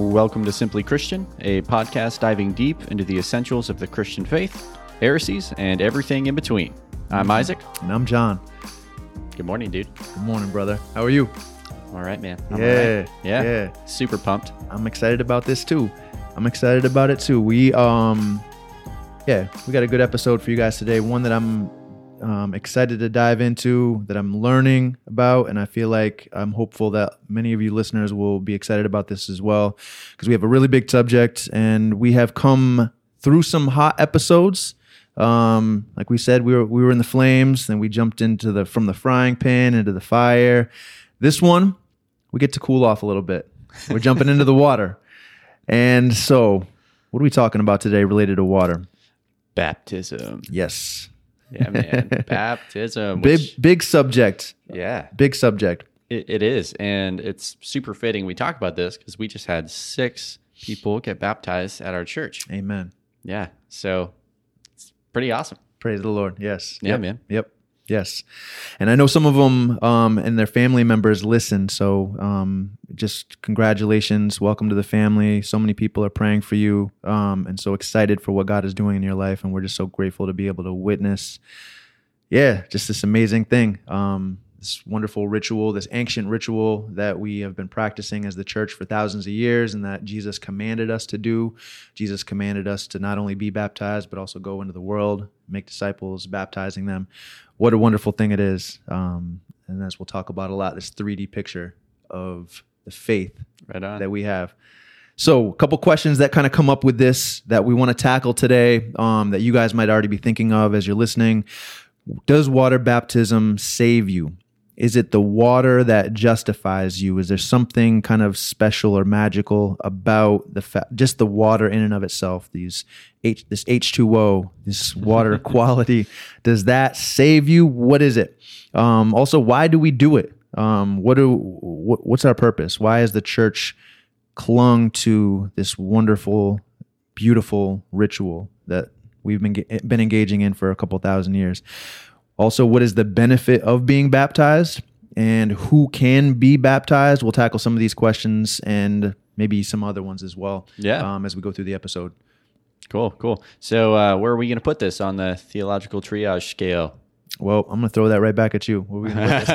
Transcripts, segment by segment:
Welcome to Simply Christian, a podcast diving deep into the essentials of the Christian faith, heresies, and everything in between. I'm Isaac. And I'm John. Good morning, dude. Good morning, brother. How are you? All right, man. I'm yeah, all right. yeah, yeah. Super pumped. I'm excited about this too. I'm excited about it too. We um, yeah, we got a good episode for you guys today. One that I'm um, excited to dive into, that I'm learning about, and I feel like I'm hopeful that many of you listeners will be excited about this as well, because we have a really big subject, and we have come through some hot episodes. Um, like we said, we were we were in the flames, then we jumped into the from the frying pan into the fire. This one, we get to cool off a little bit. We're jumping into the water, and so what are we talking about today related to water? Baptism. Yes, Yeah, man. Baptism. big big subject. yeah, Big subject. it, it is. And it's super fitting we talk about this because we just had six people get baptized at our church. Amen. Yeah. So it's pretty awesome. Praise the Lord. Yes. Yeah, Yep. man. Yep. Yes. And I know some of them um, and their family members listen. So um, just congratulations. Welcome to the family. So many people are praying for you um, and so excited for what God is doing in your life. And we're just so grateful to be able to witness, yeah, just this amazing thing. Um, this wonderful ritual, this ancient ritual that we have been practicing as the church for thousands of years and that Jesus commanded us to do. Jesus commanded us to not only be baptized, but also go into the world, make disciples, baptizing them. What a wonderful thing it is. Um, and as we'll talk about a lot, this 3D picture of the faith Right on. that we have. So, a couple questions that kind of come up with this that we want to tackle today um, that you guys might already be thinking of as you're listening. Does water baptism save you? Is it the water that justifies you? Is there something kind of special or magical about the fa- just the water in and of itself? These H this H2O, this water quality, does that save you? What is it? Um, also, why do we do it? Um, what do what, what's our purpose? Why has the church clung to this wonderful, beautiful ritual that we've been been engaging in for a couple thousand years? Also, what is the benefit of being baptized and who can be baptized? We'll tackle some of these questions and maybe some other ones as well Yeah. um, as we go through the episode. Cool, cool. So, uh, where are we going to put this on the theological triage scale? Well, I'm going to throw that right back at you. What are we gonna put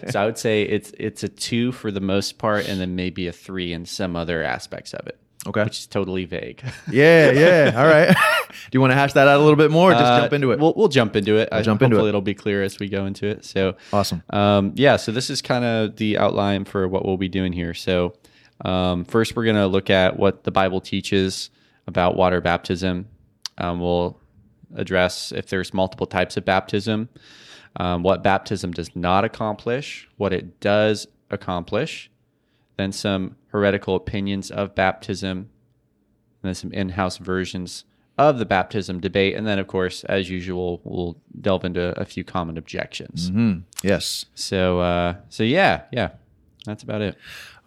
this? so, I would say it's it's a two for the most part, and then maybe a three in some other aspects of it, okay. which is totally vague. Yeah, yeah. All right. Do you want to hash that out a little bit more? Or just Uh, jump into it. We'll, we'll jump into it. I, jump into hopefully it. It'll be clear as we go into it. So, awesome. Um, yeah, so this is kind of the outline for what we'll be doing here. So, um, first, we're going to look at what the Bible teaches about water baptism. Um, we'll address if there's multiple types of baptism, um, what baptism does not accomplish, what it does accomplish, then some heretical opinions of baptism, and then some in house versions of the baptism debate. And then, of course, as usual, we'll delve into a few common objections. hmm Yes. So uh so yeah, yeah. That's about it.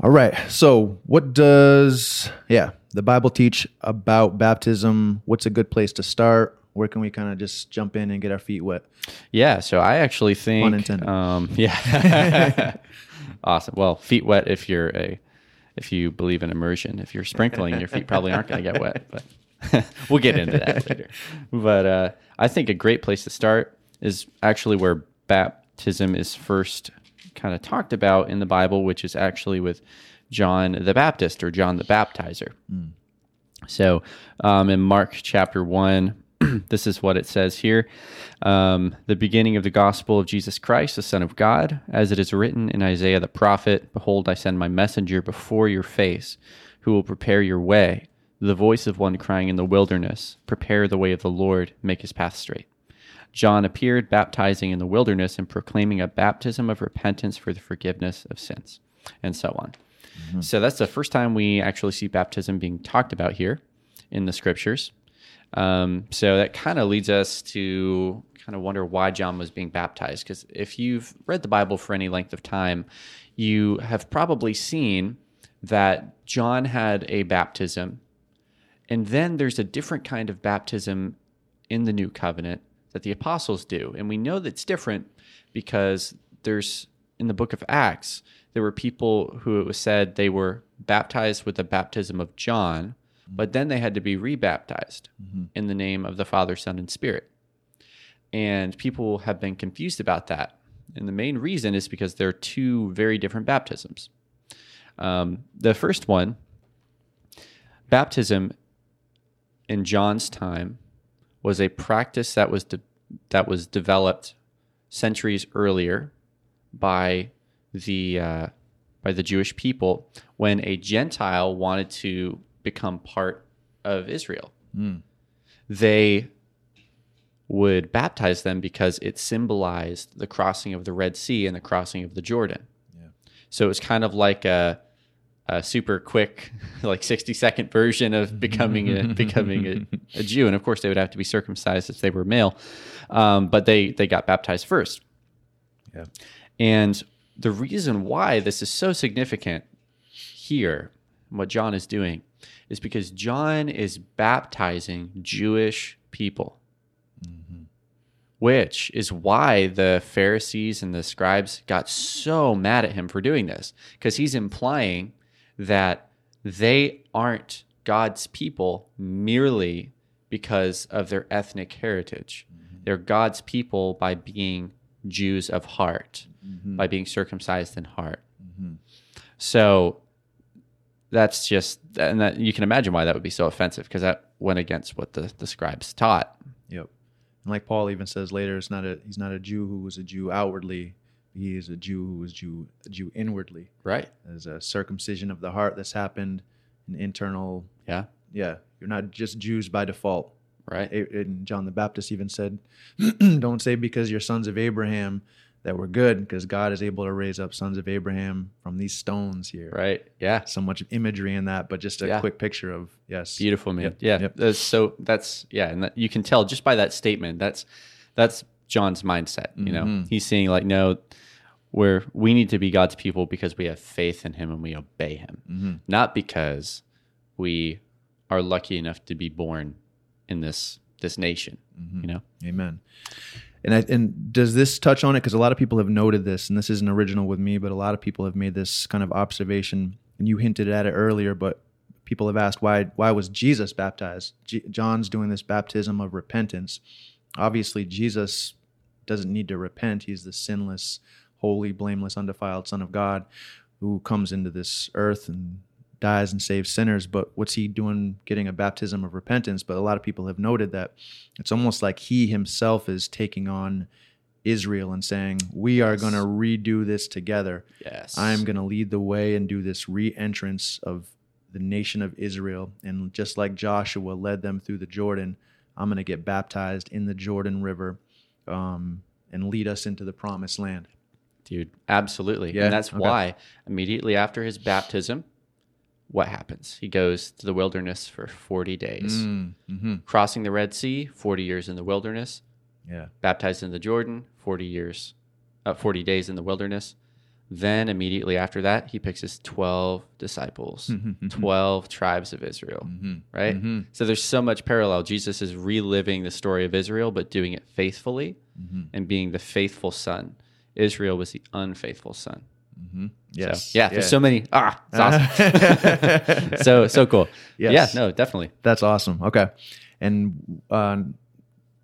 All right. So, what does yeah the Bible teach about baptism? What's a good place to start? Where can we kind of just jump in and get our feet wet? Yeah, so I actually think Pun intended. um yeah. awesome. Well, feet wet if you're a if you believe in immersion. If you're sprinkling, your feet probably aren't going to get wet, but we'll get into that later. But uh I think a great place to start is actually where baptism is first kind of talked about in the Bible, which is actually with John the Baptist or John the Baptizer. So, um, in Mark chapter 1, this is what it says here um, The beginning of the gospel of Jesus Christ, the Son of God, as it is written in Isaiah the prophet Behold, I send my messenger before your face, who will prepare your way. The voice of one crying in the wilderness, Prepare the way of the Lord, make his path straight. John appeared baptizing in the wilderness and proclaiming a baptism of repentance for the forgiveness of sins, and so on. So that's the first time we actually see baptism being talked about here in the scriptures. Um, so that kind of leads us to kind of wonder why John was being baptized. Because if you've read the Bible for any length of time, you have probably seen that John had a baptism, and then there's a different kind of baptism in the new covenant that the apostles do. And we know that's different because there's in the book of Acts, there were people who it was said they were baptized with the baptism of John, but then they had to be rebaptized in the name of the Father, Son, and Spirit. And people have been confused about that. And the main reason is because there are two very different baptisms. Um, the first one, baptism in John's time, was a practice that was de- that was developed centuries earlier by the uh, by the Jewish people when a Gentile wanted to become part of Israel. They would baptize them because it symbolized the crossing of the Red Sea and the crossing of the Jordan. Yeah. So it was kind of like a, a super quick, like sixty second version of becoming a becoming a, a Jew, and of course they would have to be circumcised if they were male, um, but they they got baptized first. Yeah. And the reason why this is so significant here, what John is doing, is because John is baptizing Jewish people which is why the Pharisees and the scribes got so mad at him for doing this because he's implying that they aren't God's people merely because of their ethnic heritage. They're God's people by being Jews of heart, by being circumcised in heart. So that's just, and that you can imagine why that would be so offensive because that went against what the, the scribes taught. Yep. And like Paul even says later, it's not a he's not a Jew who was a Jew outwardly. He is a Jew who was Jew a Jew inwardly. Right. There's a circumcision of the heart that's happened, an internal. Yeah. Yeah, you're not just Jews by default. Right. And John the Baptist even said, "Don't say because you're sons of Abraham that we're good, because God is able to raise up sons of Abraham from these stones here." Right. Yeah. So much imagery in that, but just a Yeah. quick picture of yes, Beautiful, man. Yep, Yeah. yep. That's so that's yeah, and that, you can tell just by that statement. That's that's John's mindset. You know, Mhm. he's seeing like, no, we're we need to be God's people because we have faith in Him and we obey Him, Mhm. not because we are lucky enough to be born in this this nation. Mm-hmm. You know. Amen. And I, and does this touch on it? Because a lot of people have noted this, and this isn't original with me, but a lot of people have made this kind of observation. And you hinted at it earlier, but people have asked why why was Jesus baptized? J- John's doing this baptism of repentance. Obviously, Jesus doesn't need to repent. He's the sinless, holy, blameless, undefiled Son of God who comes into this earth and dies and saves sinners. But what's he doing getting a baptism of repentance? But a lot of people have noted that it's almost like he himself is taking on Israel and saying, We are going to redo this together. Yes. I'm going to lead the way and do this re entrance of the nation of Israel. And just like Joshua led them through the Jordan, I'm going to get baptized in the Jordan River um, and lead us into the promised land. dude. Absolutely. Yeah, And that's okay. why immediately after his baptism, what happens? He goes to the wilderness for forty days. Mm-hmm. crossing the Red Sea, 40 years in the wilderness, Yeah. baptized in the Jordan, 40 years, uh, 40 days in the wilderness. Then immediately after that, he picks his 12 disciples, 12 tribes of Israel, Mhm. right? Mhm. So there's so much parallel. Jesus is reliving the story of Israel, but doing it faithfully Mhm. and being the faithful son. Israel was the unfaithful son. Mhm. So, Yes. yeah, there's so many. Ah, it's awesome. so, so cool. Yes. Yeah, no, definitely. That's awesome. Okay. And uh,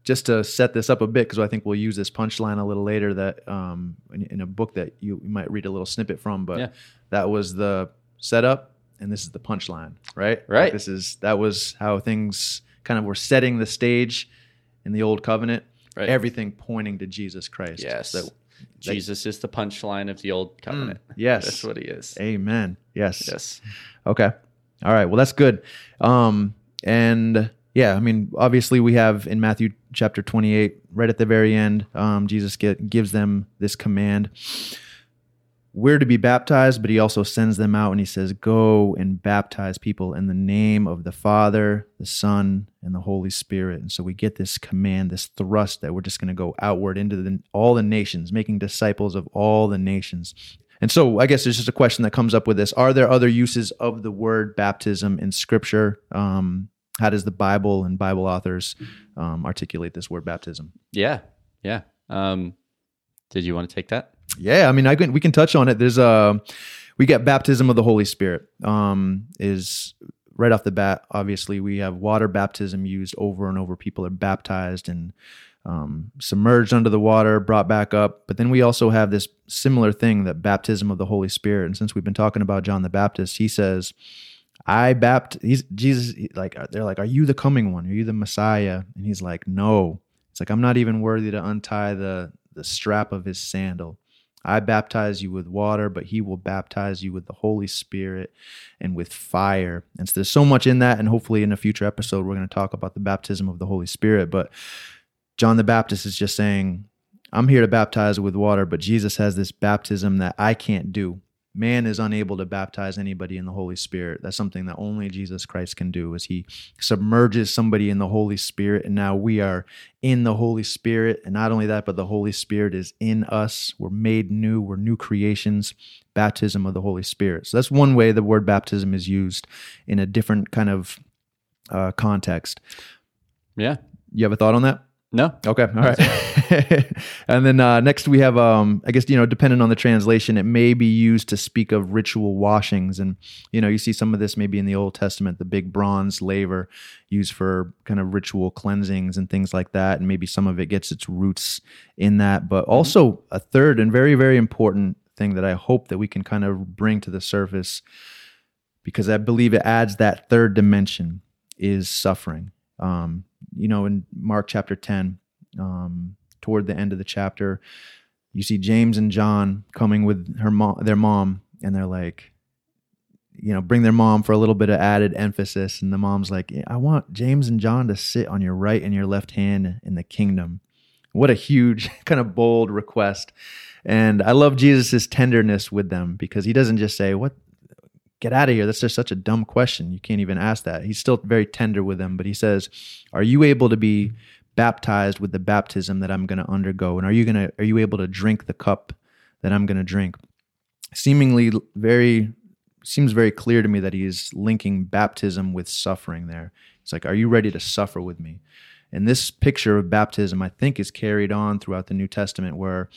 just to set this up a bit, because I think we'll use this punchline a little later that um, in, in a book that you, you might read a little snippet from, but Yeah. that was the setup and this is the punchline, right? Right. Like this is, that was how things kind of were setting the stage in the old covenant, Right. everything pointing to Jesus Christ. Yes. That- Jesus is the punchline of the old covenant. yes. That's what he is. Amen. Yes. Yes. Okay. All right. Well, that's good. Um, and yeah, I mean, obviously, we have in Matthew chapter 28, right at the very end, um, Jesus get, gives them this command. We're to be baptized, but he also sends them out and he says, Go and baptize people in the name of the Father, the Son, and the Holy Spirit. And so we get this command, this thrust that we're just going to go outward into the, all the nations, making disciples of all the nations. And so I guess there's just a question that comes up with this. Are there other uses of the word baptism in scripture? Um, how does the Bible and Bible authors um, articulate this word baptism? Yeah. Yeah. Um, did you want to take that? Yeah, I mean, I can we can touch on it. There's a we get baptism of the Holy Spirit. Um, is right off the bat. Obviously, we have water baptism used over and over. People are baptized and um, submerged under the water, brought back up. But then we also have this similar thing, that baptism of the Holy Spirit. And since we've been talking about John the Baptist, he says, "I baptize." He's Jesus. Like they're like, "Are you the coming one? Are you the Messiah?" And he's like, "No." It's like I'm not even worthy to untie the the strap of his sandal. I baptize you with water, but he will baptize you with the Holy Spirit and with fire. And so there's so much in that. And hopefully, in a future episode, we're going to talk about the baptism of the Holy Spirit. But John the Baptist is just saying, I'm here to baptize with water, but Jesus has this baptism that I can't do man is unable to baptize anybody in the holy spirit. That's something that only jesus christ can do is he submerges somebody in the holy spirit and now we are in the holy spirit. And not only that but the holy spirit is in us. We're made new. We're new creations. Baptism of the holy spirit. So that's one way the word baptism is used in a different kind of uh, context. Yeah. You have a thought on that no. Okay. All right. and then uh, next we have, um, I guess, you know, depending on the translation, it may be used to speak of ritual washings. And, you know, you see some of this maybe in the Old Testament, the big bronze laver used for kind of ritual cleansings and things like that. And maybe some of it gets its roots in that. But mm-hmm. also, a third and very, very important thing that I hope that we can kind of bring to the surface, because I believe it adds that third dimension, is suffering. Um, you know, in Mark chapter 10, um, toward the end of the chapter, you see James and John coming with her mom, their mom, and they're like, you know, bring their mom for a little bit of added emphasis. And the mom's like, I want James and John to sit on your right and your left hand in the kingdom. What a huge, kind of bold request. And I love Jesus' tenderness with them because he doesn't just say, What get out of here. That's just such a dumb question. You can't even ask that. He's still very tender with them, but he says, Are you able to be baptized with the baptism that I'm going to undergo? And are you going to, are you able to drink the cup that I'm going to drink? Seemingly very, seems very clear to me that he's linking baptism with suffering there. It's like, Are you ready to suffer with me? And this picture of baptism, I think, is carried on throughout the New Testament, where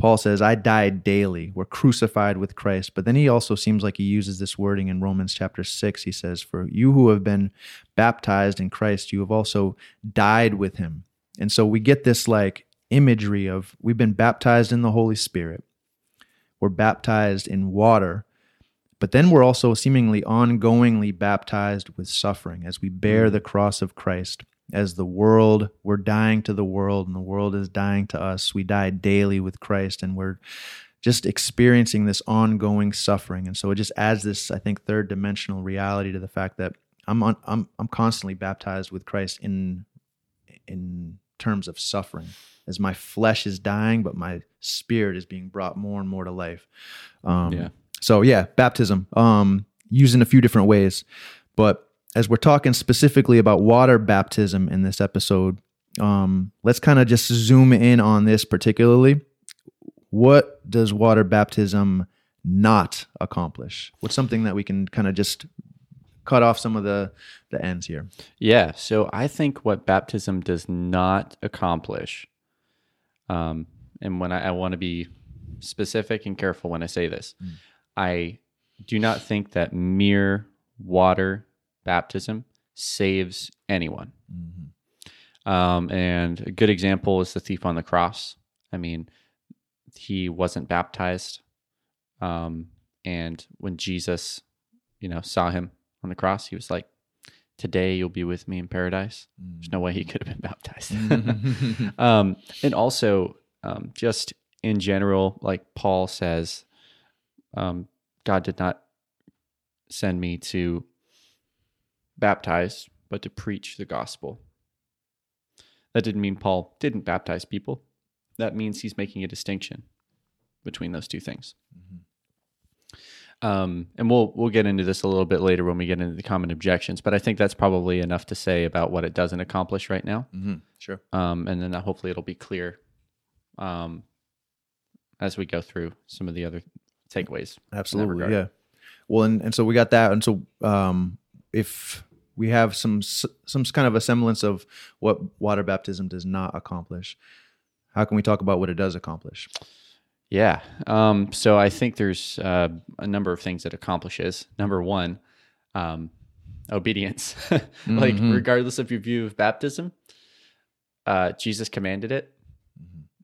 Paul says, I died daily. We're crucified with Christ. But then he also seems like he uses this wording in Romans chapter 6. He says, For you who have been baptized in Christ, you have also died with him. And so we get this like imagery of we've been baptized in the Holy Spirit, we're baptized in water, but then we're also seemingly ongoingly baptized with suffering as we bear mm. the cross of Christ as the world, we're dying to the world and the world is dying to us. We die daily with Christ and we're just experiencing this ongoing suffering. And so it just adds this, I think, third dimensional reality to the fact that I'm on, I'm I'm constantly baptized with Christ in in terms of suffering as my flesh is dying, but my spirit is being brought more and more to life. Um, yeah. So yeah, baptism, um, used in a few different ways, but as we're talking specifically about water baptism in this episode, um, let's kind of just zoom in on this particularly. What does water baptism not accomplish? What's something that we can kind of just cut off some of the the ends here? Yeah. So I think what baptism does not accomplish, um, and when I, I want to be specific and careful when I say this, mm. I do not think that mere water baptism saves anyone. Mm-hmm. Um, and a good example is the thief on the cross. I mean, he wasn't baptized. Um, and when Jesus, you know, saw him on the cross, he was like, Today you'll be with me in paradise. Mm-hmm. There's no way he could have been baptized. um, and also, um, just in general, like Paul says, um, God did not send me to baptize, but to preach the gospel. That didn't mean Paul didn't baptize people. That means he's making a distinction between those two things. Mm-hmm. Um, and we'll we'll get into this a little bit later when we get into the common objections. But I think that's probably enough to say about what it doesn't accomplish right now. Mm-hmm. Sure. Um, and then hopefully it'll be clear um, as we go through some of the other takeaways. Absolutely. Yeah. Well, and, and so we got that. And so um, if we have some some kind of a semblance of what water baptism does not accomplish. How can we talk about what it does accomplish? Yeah. Um, so I think there's uh, a number of things that accomplishes. Number one, um, obedience. like, Mhm. regardless of your view of baptism, uh, Jesus commanded it.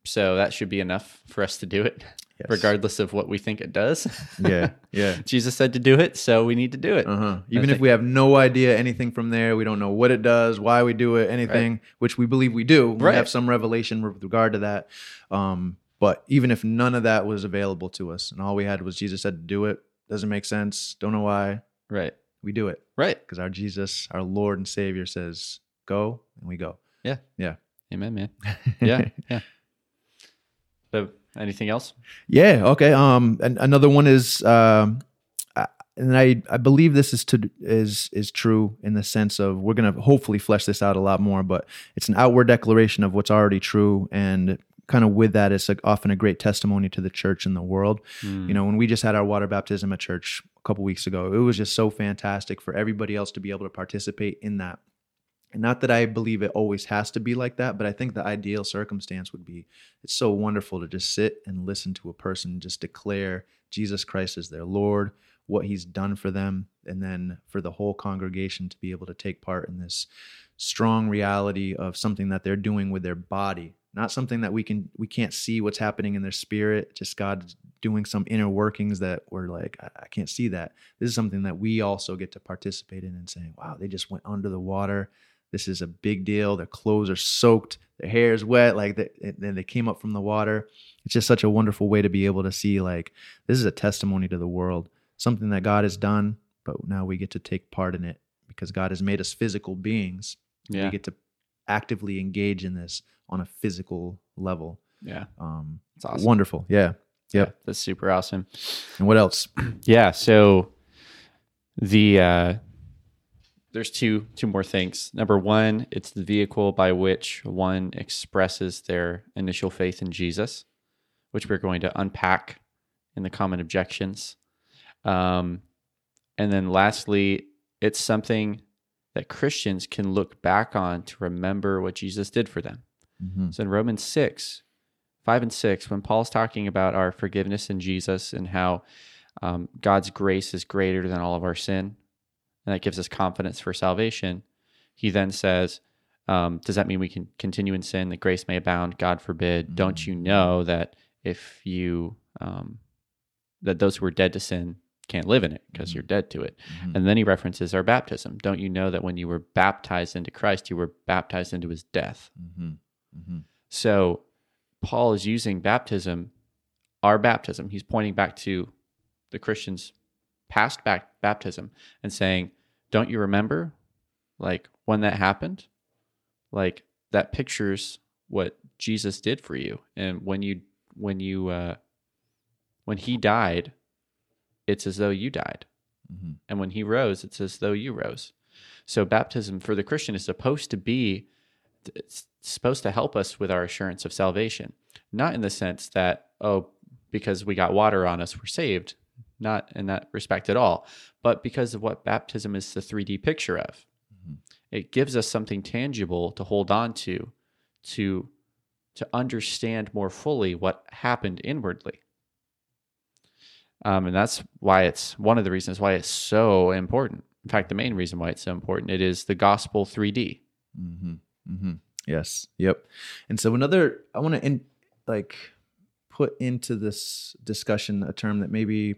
So that should be enough for us to do it, Yes. regardless of what we think it does. Yeah. Yeah. Jesus said to do it, so we need to do it. Uh-huh. Even if we have no idea anything from there, we don't know what it does, why we do it, anything, which we believe we do. We Right. have some revelation with regard to that. Um, but even if none of that was available to us and all we had was Jesus said to do it, doesn't make sense, don't know why, Right. we do it Right. because our Jesus, our Lord and Savior says, go, and we go. Yeah. Yeah. Amen, man. Yeah. yeah. Anything else? Yeah. Okay. Um. And another one is, um, I- and I I believe this is to is is true in the sense of we're gonna hopefully flesh this out a lot more, but it's an outward declaration of what's already true, and kind of with that, it's like often a great testimony to the church and the world. Hmm. You know, when we just had our water baptism at church a couple weeks ago, it was just so fantastic for everybody else to be able to participate in that. Not that I believe it always has to be like that, but I think the ideal circumstance would be it's so wonderful to just sit and listen to a person just declare Jesus Christ as their Lord, what he's done for them, and then for the whole congregation to be able to take part in this strong reality of something that they're doing with their body. Not something that we can we can't see what's happening in their spirit just god doing some inner workings that we're like I, I can't see that. This is something that we also get to participate in and saying wow they just went under the water this is a big deal their clothes are soaked their hair is wet like they, then they came up from the water it's just such a wonderful way to be able to see like this is a testimony to the world something that god has done but now we get to take part in it because god has made us physical beings Yeah. we get to actively engage in this on a physical level. Yeah. Um, It's awesome. Wonderful. Yeah. Yep. Yeah, that's super awesome. And what else? Yeah. So the uh, there's two two more things. Number one, it's the vehicle by which one expresses their initial faith in Jesus, which we're going to unpack in the common objections. Um, and then lastly, it's something that Christians can look back on to remember what Jesus did for them. Mhm. So in Romans 6, 5 and 6, when Paul's talking about our forgiveness in Jesus and how um, God's grace is greater than all of our sin, and that gives us confidence for salvation, he then says, um, Does that mean we can continue in sin that grace may abound? God forbid. Don't you know that if you, um, that those who are dead to sin can't live in it because you're dead to it? Mhm. And then he references our baptism. Don't you know that when you were baptized into Christ, you were baptized into his death? Mhm. Mhm. So Paul is using baptism, our baptism. He's pointing back to the Christians' past back baptism and saying, "Don't you remember, like when that happened? Like that pictures what Jesus did for you, and when you when you uh, when he died, it's as though you died." Mhm. And when he rose, it's as though you rose. So baptism for the Christian is supposed to be it's supposed to help us with our assurance of salvation. Not in the sense that, oh, because we got water on us, we're saved. Not in that respect at all. But because of what baptism is the 3D picture of. Mhm. It gives us something tangible to hold on to, to to understand more fully what happened inwardly. Um, and that's why it's one of the reasons why it's so important. In fact, the main reason why it's so important, it is the gospel 3D. Mhm. Mhm. Yes. Yep. And so another, I want to in like put into this discussion a term that maybe,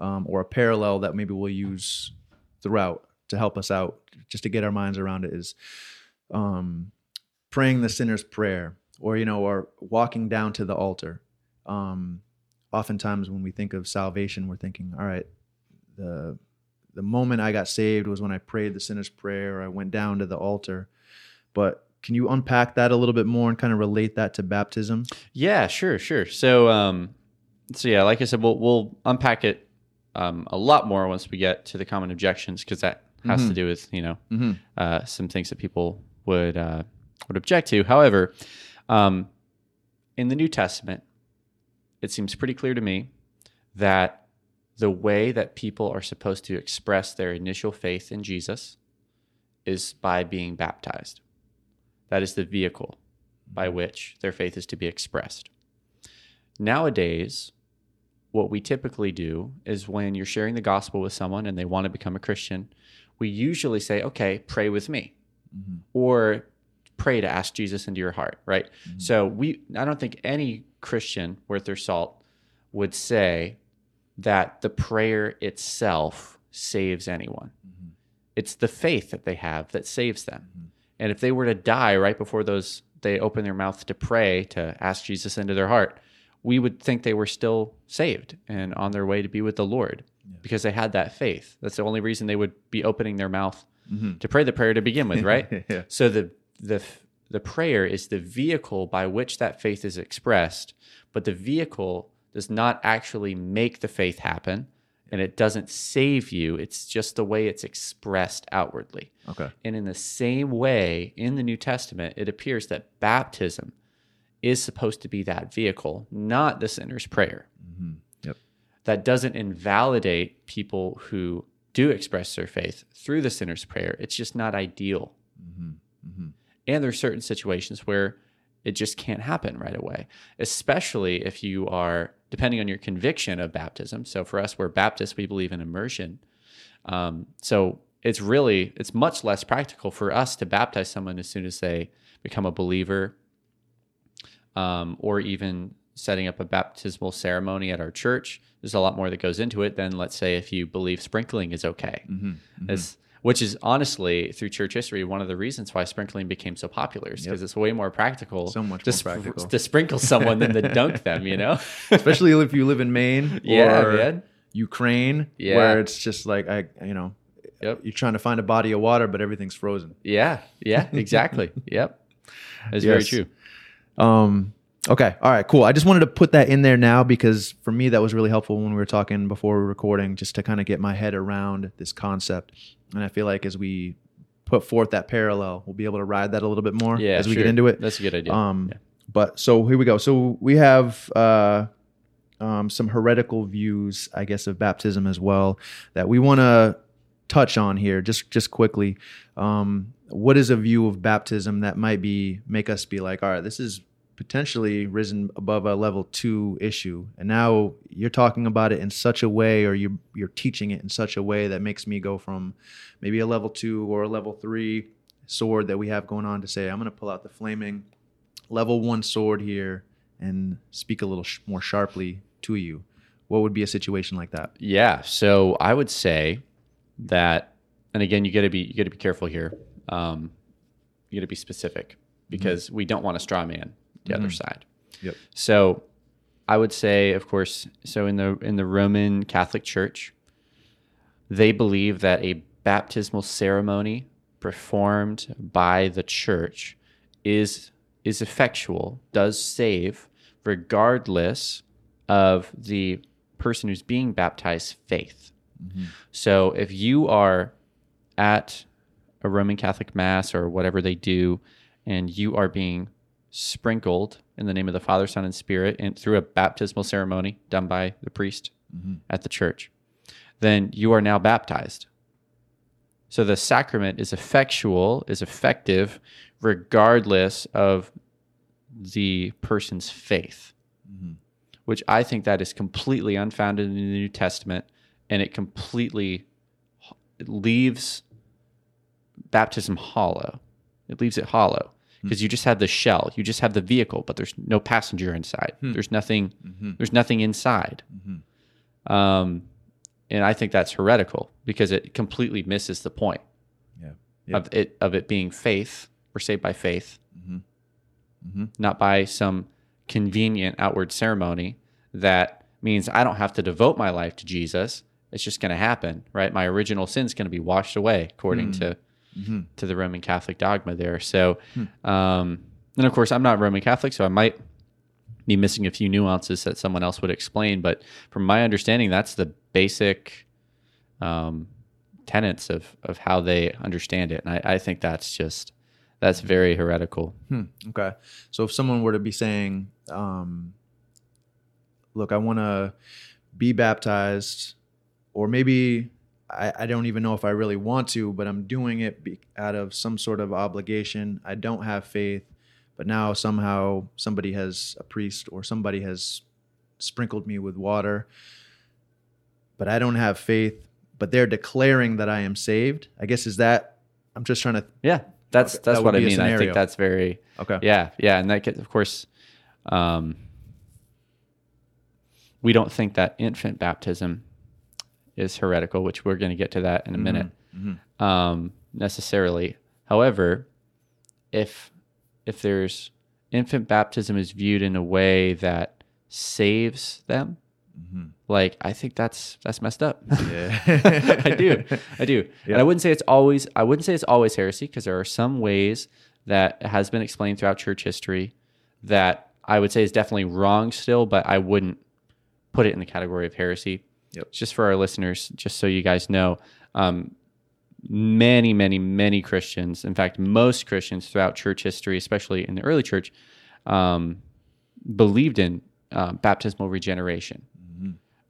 um, or a parallel that maybe we'll use throughout to help us out, just to get our minds around it, is um, praying the sinner's prayer, or you know, or walking down to the altar. Um, oftentimes, when we think of salvation, we're thinking, all right, the the moment I got saved was when I prayed the sinner's prayer, or I went down to the altar. But can you unpack that a little bit more and kind of relate that to baptism? Yeah, sure, sure. So, um, so yeah, like I said, we'll we'll unpack it um, a lot more once we get to the common objections because that has to Mhm. do with you know Mm-hmm. uh, some things that people would uh, would object to. However, um, in the New Testament, it seems pretty clear to me that the way that people are supposed to express their initial faith in Jesus is by being baptized. That is the vehicle by which their faith is to be expressed. Nowadays, what we typically do is when you're sharing the gospel with someone and they want to become a Christian, we usually say, okay, pray with me. Mm-hmm. Or pray to ask Jesus into your heart, right? Mm-hmm. So we I don't think any Christian worth their salt would say that the prayer itself saves anyone. Mm-hmm. It's the faith that they have that saves them. And if they were to die right before those they open their mouth to pray to ask Jesus into their heart, we would think they were still saved and on their way to be with the Lord because they had that faith. That's the only reason they would be opening their mouth mm-hmm. to pray the prayer to begin with, right? Yeah. So the the the prayer is the vehicle by which that faith is expressed, but the vehicle does not actually make the faith happen and it doesn't save you. It's just the way it's expressed outwardly. Okay. And in the same way, in the New Testament, it appears that baptism is supposed to be that vehicle, not the sinner's prayer. Mm-hmm. Yep. That doesn't invalidate people who do express their faith through the sinner's prayer. It's just not ideal. Mm-hmm. Mm-hmm. And there are certain situations where it just can't happen right away, especially if you are depending on your conviction of baptism. So for us, we're Baptists, we believe in immersion. Um, so it's really it's much less practical for us to baptize someone as soon as they become a believer, um, or even setting up a baptismal ceremony at our church. There's a lot more that goes into it than let's say if you believe sprinkling is okay, Mm-hmm. As- which is honestly through church history one of the reasons why sprinkling became so popular is because it's way more practical, So much to, more sp- to sprinkle someone than to dunk them. You know? Especially if you live in Maine Yeah, or man. Ukraine, Yeah. where it's just like I, you know, Yep. you're trying to find a body of water, but everything's frozen. Yeah, yeah, exactly. yep, that's very true. Um, okay. All right, cool. I just wanted to put that in there now because for me, that was really helpful when we were talking before we were recording, just to kind of get my head around this concept. And I feel like as we put forth that parallel, we'll be able to ride that a little bit more Yeah, as we sure. get into it. That's a good idea. Um, Yeah. But so here we go. So we have uh, um, some heretical views, I guess, of baptism as well that we want to touch on here, just just quickly. Um, what is a view of baptism that might be make us be like, all right, this is potentially risen above a level two issue, and now you're talking about it in such a way, or you you're teaching it in such a way that makes me go from maybe a level two or a level three sword that we have going on to say, I'm going to pull out the flaming level one sword here and speak a little sh- more sharply to you. What would be a situation like that? Yeah. So I would say that, and again, you got to be you got to be careful here. Um, you got to be specific because we don't want to straw man the other side. Yep. So I would say, of course, so in the in the Roman Catholic Church, they believe that a baptismal ceremony performed by the church is is effectual, does save, regardless of the person who's being baptized faith. So if you are at a Roman Catholic Mass or whatever they do, and you are being sprinkled in the name of the Father, Son, and Spirit and through a baptismal ceremony done by the priest mm-hmm. at the church, then you are now baptized. So the sacrament is effectual, is effective, regardless of the person's faith, mm-hmm. which I think that is completely unfounded in the New Testament, and it completely leaves baptism hollow. It leaves it hollow hmm. because you just have the shell, you just have the vehicle, but there's no passenger inside. Hmm. There's nothing. Mm-hmm. There's nothing inside. Mm-hmm. Um, and I think that's heretical because it completely misses the point Yeah. of it of it being faith. We're saved by faith, mm-hmm. mm-hmm. not by some convenient outward ceremony that means I don't have to devote my life to Jesus. It's just going to happen, right? My original sin's going to be washed away according hmm. to Mm-hmm. to the Roman Catholic dogma there. So, um, and of course, I'm not Roman Catholic, so I might be missing a few nuances that someone else would explain. But from my understanding, that's the basic um, tenets of of how they understand it, and I, I think that's just that's very heretical. Hmm. Okay. So if someone were to be saying, um, look, I want to be baptized, or maybe I, I don't even know if I really want to, but I'm doing it be, out of some sort of obligation. I don't have faith, but now somehow somebody has, a priest or somebody has sprinkled me with water, but I don't have faith, but they're declaring that I am saved. I guess is that I'm just trying to Yeah, that's Okay, that's that what I mean. I think that's very okay. yeah, yeah, and that gets, of course, um, we don't think that infant baptism is heretical, which we're going to get to that in a minute Mhm. um, necessarily. However, if if there's infant baptism is viewed in a way that saves them, Mhm. like I think that's that's messed up. Yeah. I do. I do. Yeah. And I wouldn't say it's always I wouldn't say it's always heresy because there are some ways that has been explained throughout church history that I would say is definitely wrong still, but I wouldn't put it in the category of heresy. Yep. Just for our listeners, just so you guys know, um, many, many, many Christians, in fact, most Christians throughout church history, especially in the early church, um, believed in uh, baptismal regeneration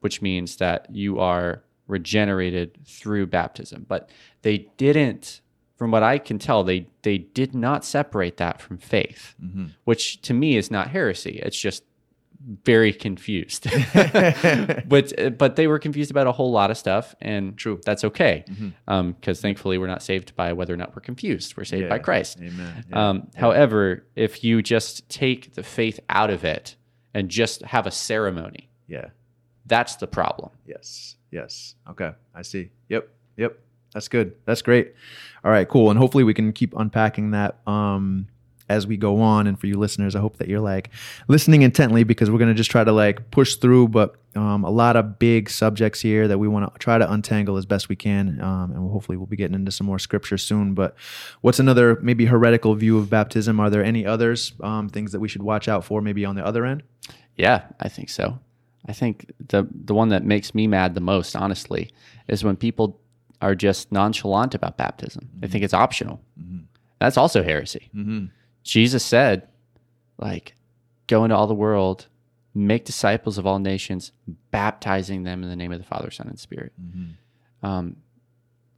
which means that you are regenerated through baptism. But they didn't, from what I can tell, they they did not separate that from faith, which to me is not heresy. It's just very confused. but but they were confused about a whole lot of stuff, and True. that's okay, because thankfully we're not saved by whether or not we're confused. We're saved by Christ. Amen. Yeah. Um, However, if you just take the faith out of it and just have a ceremony, yeah. that's the problem. Yes. Yes. Okay. I see. Yep. Yep. That's good. That's great. All right, cool. And hopefully we can keep unpacking that um as we go on and for you listeners, I hope that you're like listening intently because we're going to just try to like push through but um, a lot of big subjects here that we want to try to untangle as best we can um, and hopefully we'll be getting into some more scripture soon but what's another maybe heretical view of baptism are there any others um, things that we should watch out for maybe on the other end Yeah, I think so. I think the the one that makes me mad the most, honestly, is when people are just nonchalant about baptism. They think it's optional. That's also heresy. mm-hmm. Jesus said, like, go into all the world, make disciples of all nations, baptizing them in the name of the Father, Son, and Spirit. Um,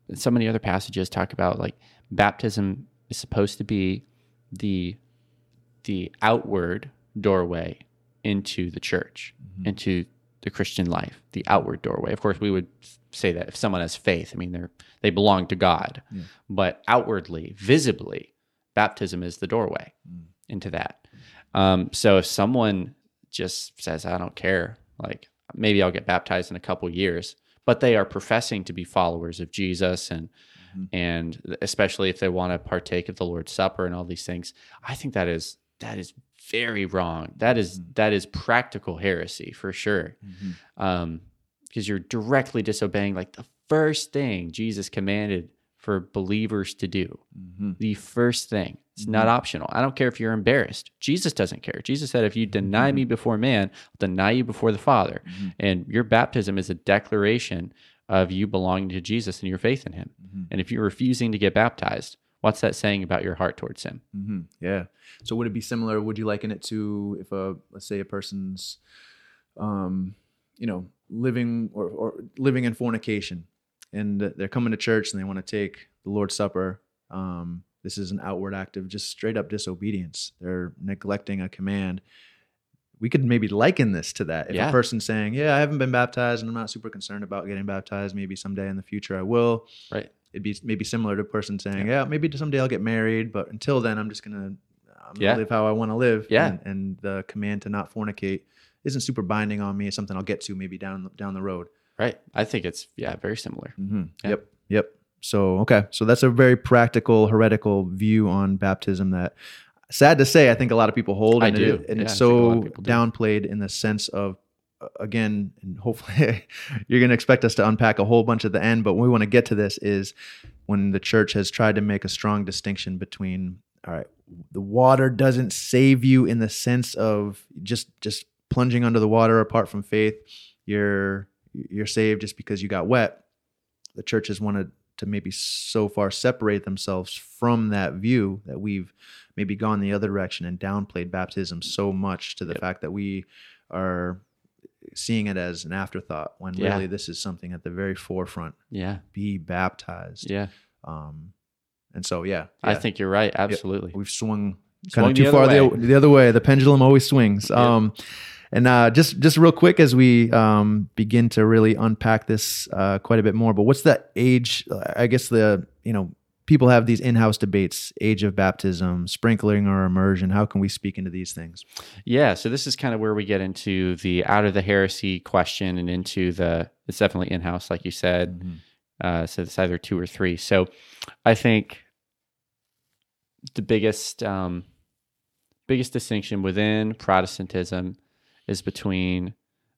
and so many other passages talk about like baptism is supposed to be the the outward doorway into the church, into the Christian life, the outward doorway. Of course, we would say that if someone has faith, I mean, they're they belong to God, but outwardly, visibly, baptism is the doorway into that. Um, so if someone just says, "I don't care," like maybe I'll get baptized in a couple years, but they are professing to be followers of Jesus and and especially if they want to partake of the Lord's Supper and all these things, I think that is that is very wrong. That is that is practical heresy for sure, um, because you're directly disobeying like the first thing Jesus commanded for believers to do. Mm-hmm. The first thing. It's not mm-hmm. optional. I don't care if you're embarrassed. Jesus doesn't care. Jesus said, if you deny me mm-hmm. before man, I'll deny you before the Father. And your baptism is a declaration of you belonging to Jesus and your faith in him. And if you're refusing to get baptized, what's that saying about your heart towards him? hmm Yeah. So would it be similar? Would you liken it to if a let's say a person's, um, you know, living or, or living in fornication, and they're coming to church and they want to take the Lord's Supper. Um, this is an outward act of just straight up disobedience. They're neglecting a command. We could maybe liken this to that. If Yeah. a person's saying, "Yeah, I haven't been baptized, and I'm not super concerned about getting baptized. Maybe someday in the future I will." Right. it'd be maybe similar to a person saying, "Yeah, maybe someday I'll get married, but until then, I'm just gonna, I'm gonna Yeah. live how I want to live." Yeah. and, and the command to not fornicate isn't super binding on me. It's something I'll get to maybe down down the road. Right. I think it's, yeah, very similar. Mm-hmm. Yeah. Yep, yep. So okay, so that's a very practical heretical view on baptism that. Sad to say, I think a lot of people hold, I and, do. it, and Yeah, it's I think a lot so do. downplayed in the sense of, again, and hopefully you're going to expect us to unpack a whole bunch at the end, but we want to get to this is when the church has tried to make a strong distinction between all right the water doesn't save you in the sense of just just plunging under the water apart from faith you're you're saved just because you got wet the church has wanted to maybe so far separate themselves from that view that we've maybe gone the other direction and downplayed baptism so much to the Yep. fact that we are seeing it as an afterthought when Yeah. really this is something at the very forefront Yeah. be baptized. Yeah. Um, and so yeah, I think you're right. Absolutely. we've swung kind Swung of too the far the, the other way. The pendulum always swings. Yeah. Um, And uh, just just real quick as we um, begin to really unpack this uh, quite a bit more, but what's that age? I guess the you know people have these in-house debates: age of baptism, sprinkling or immersion. How can we speak into these things? Yeah, so this is kind of where we get into the out of the heresy question and into the it's definitely in-house, like you said. Mm-hmm. Uh, so it's either two or three. So I think the biggest um, biggest distinction within Protestantism is between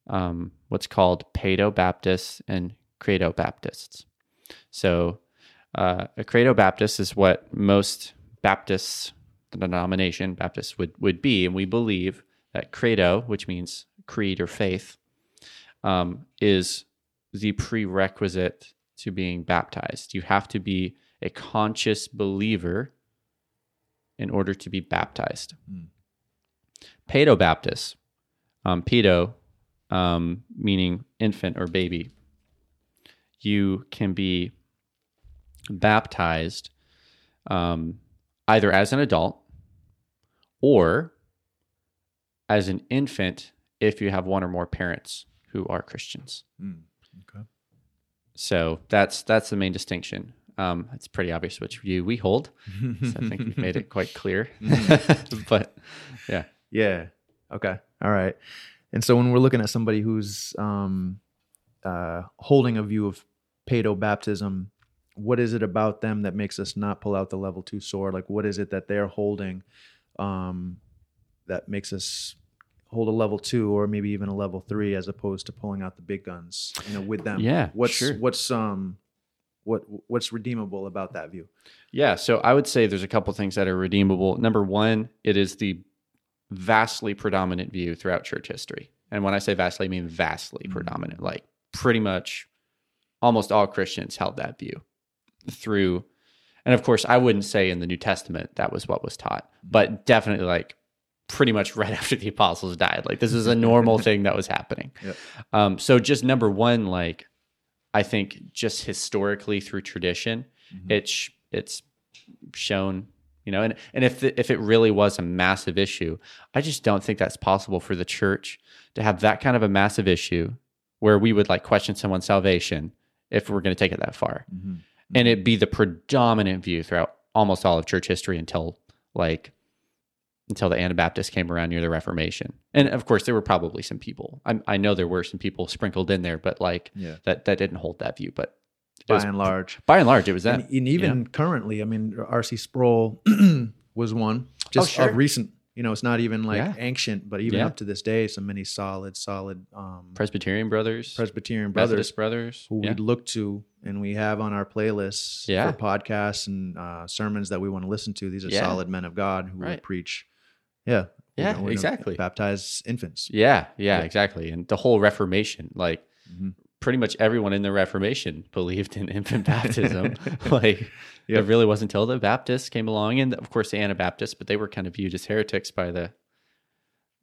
um, what's called Paedo Baptists and Credo Baptists. So, uh, a Credo Baptist is what most Baptists, the denomination Baptists, would would be, and we believe that Credo, which means creed or faith, um, is the prerequisite to being baptized. You have to be a conscious believer in order to be baptized. Mm. Paedo Baptists, um, pedo, um, meaning infant or baby, you can be baptized um, either as an adult or as an infant if you have one or more parents who are Christians. Mm. Okay. So that's that's the main distinction. Um, it's pretty obvious which view we hold. So I think we've made it quite clear. but yeah, Yeah. Okay. All right. And so when we're looking at somebody who's um, uh, holding a view of paedo baptism, what is it about them that makes us not pull out the level two sword? Like, what is it that they're holding um, that makes us hold a level two or maybe even a level three as opposed to pulling out the big guns? You know, with them. Yeah, What's sure. what's um what what's redeemable about that view? Yeah, so I would say there's a couple things that are redeemable. Number one, it is the vastly predominant view throughout church history. And when I say vastly, I mean vastly Mhm. predominant. Like pretty much almost all Christians held that view through. And of course, I wouldn't say in the New Testament that was what was taught, but definitely like pretty much right after the apostles died. Like this is a normal thing that was happening. Yep. Um, so just number one, like I think just historically through tradition, Mhm. it's it's shown you know and and if the, if it really was a massive issue i just don't think that's possible for the church to have that kind of a massive issue where we would like question someone's salvation if we're going to take it that far Mhm. and it be the predominant view throughout almost all of church history until like until the Anabaptists came around near the Reformation. And of course, there were probably some people. I, I know there were some people sprinkled in there, but like Yeah. that that didn't hold that view. But By was- and large. by and large, it was that. and, and even currently, I mean, R.C. Sproul was one just sure. of recent. You know, it's not even like Yeah. ancient, but even Yeah. up to this day, so many solid, solid um, Presbyterian brothers, Presbyterian brothers Methodist brothers. who yeah. we'd look to, and we have on our playlists Yeah. for podcasts and uh, sermons that we want to listen to. These are Yeah. solid men of God who Right. preach. Yeah, Yeah, gonna- exactly. Baptize infants. Yeah, yeah, Yeah. exactly. And the whole Reformation, like Mhm. Pretty much everyone in the Reformation believed in infant baptism. like Yep. it really wasn't until the Baptists came along, and of course the Anabaptists, but they were kind of viewed as heretics by the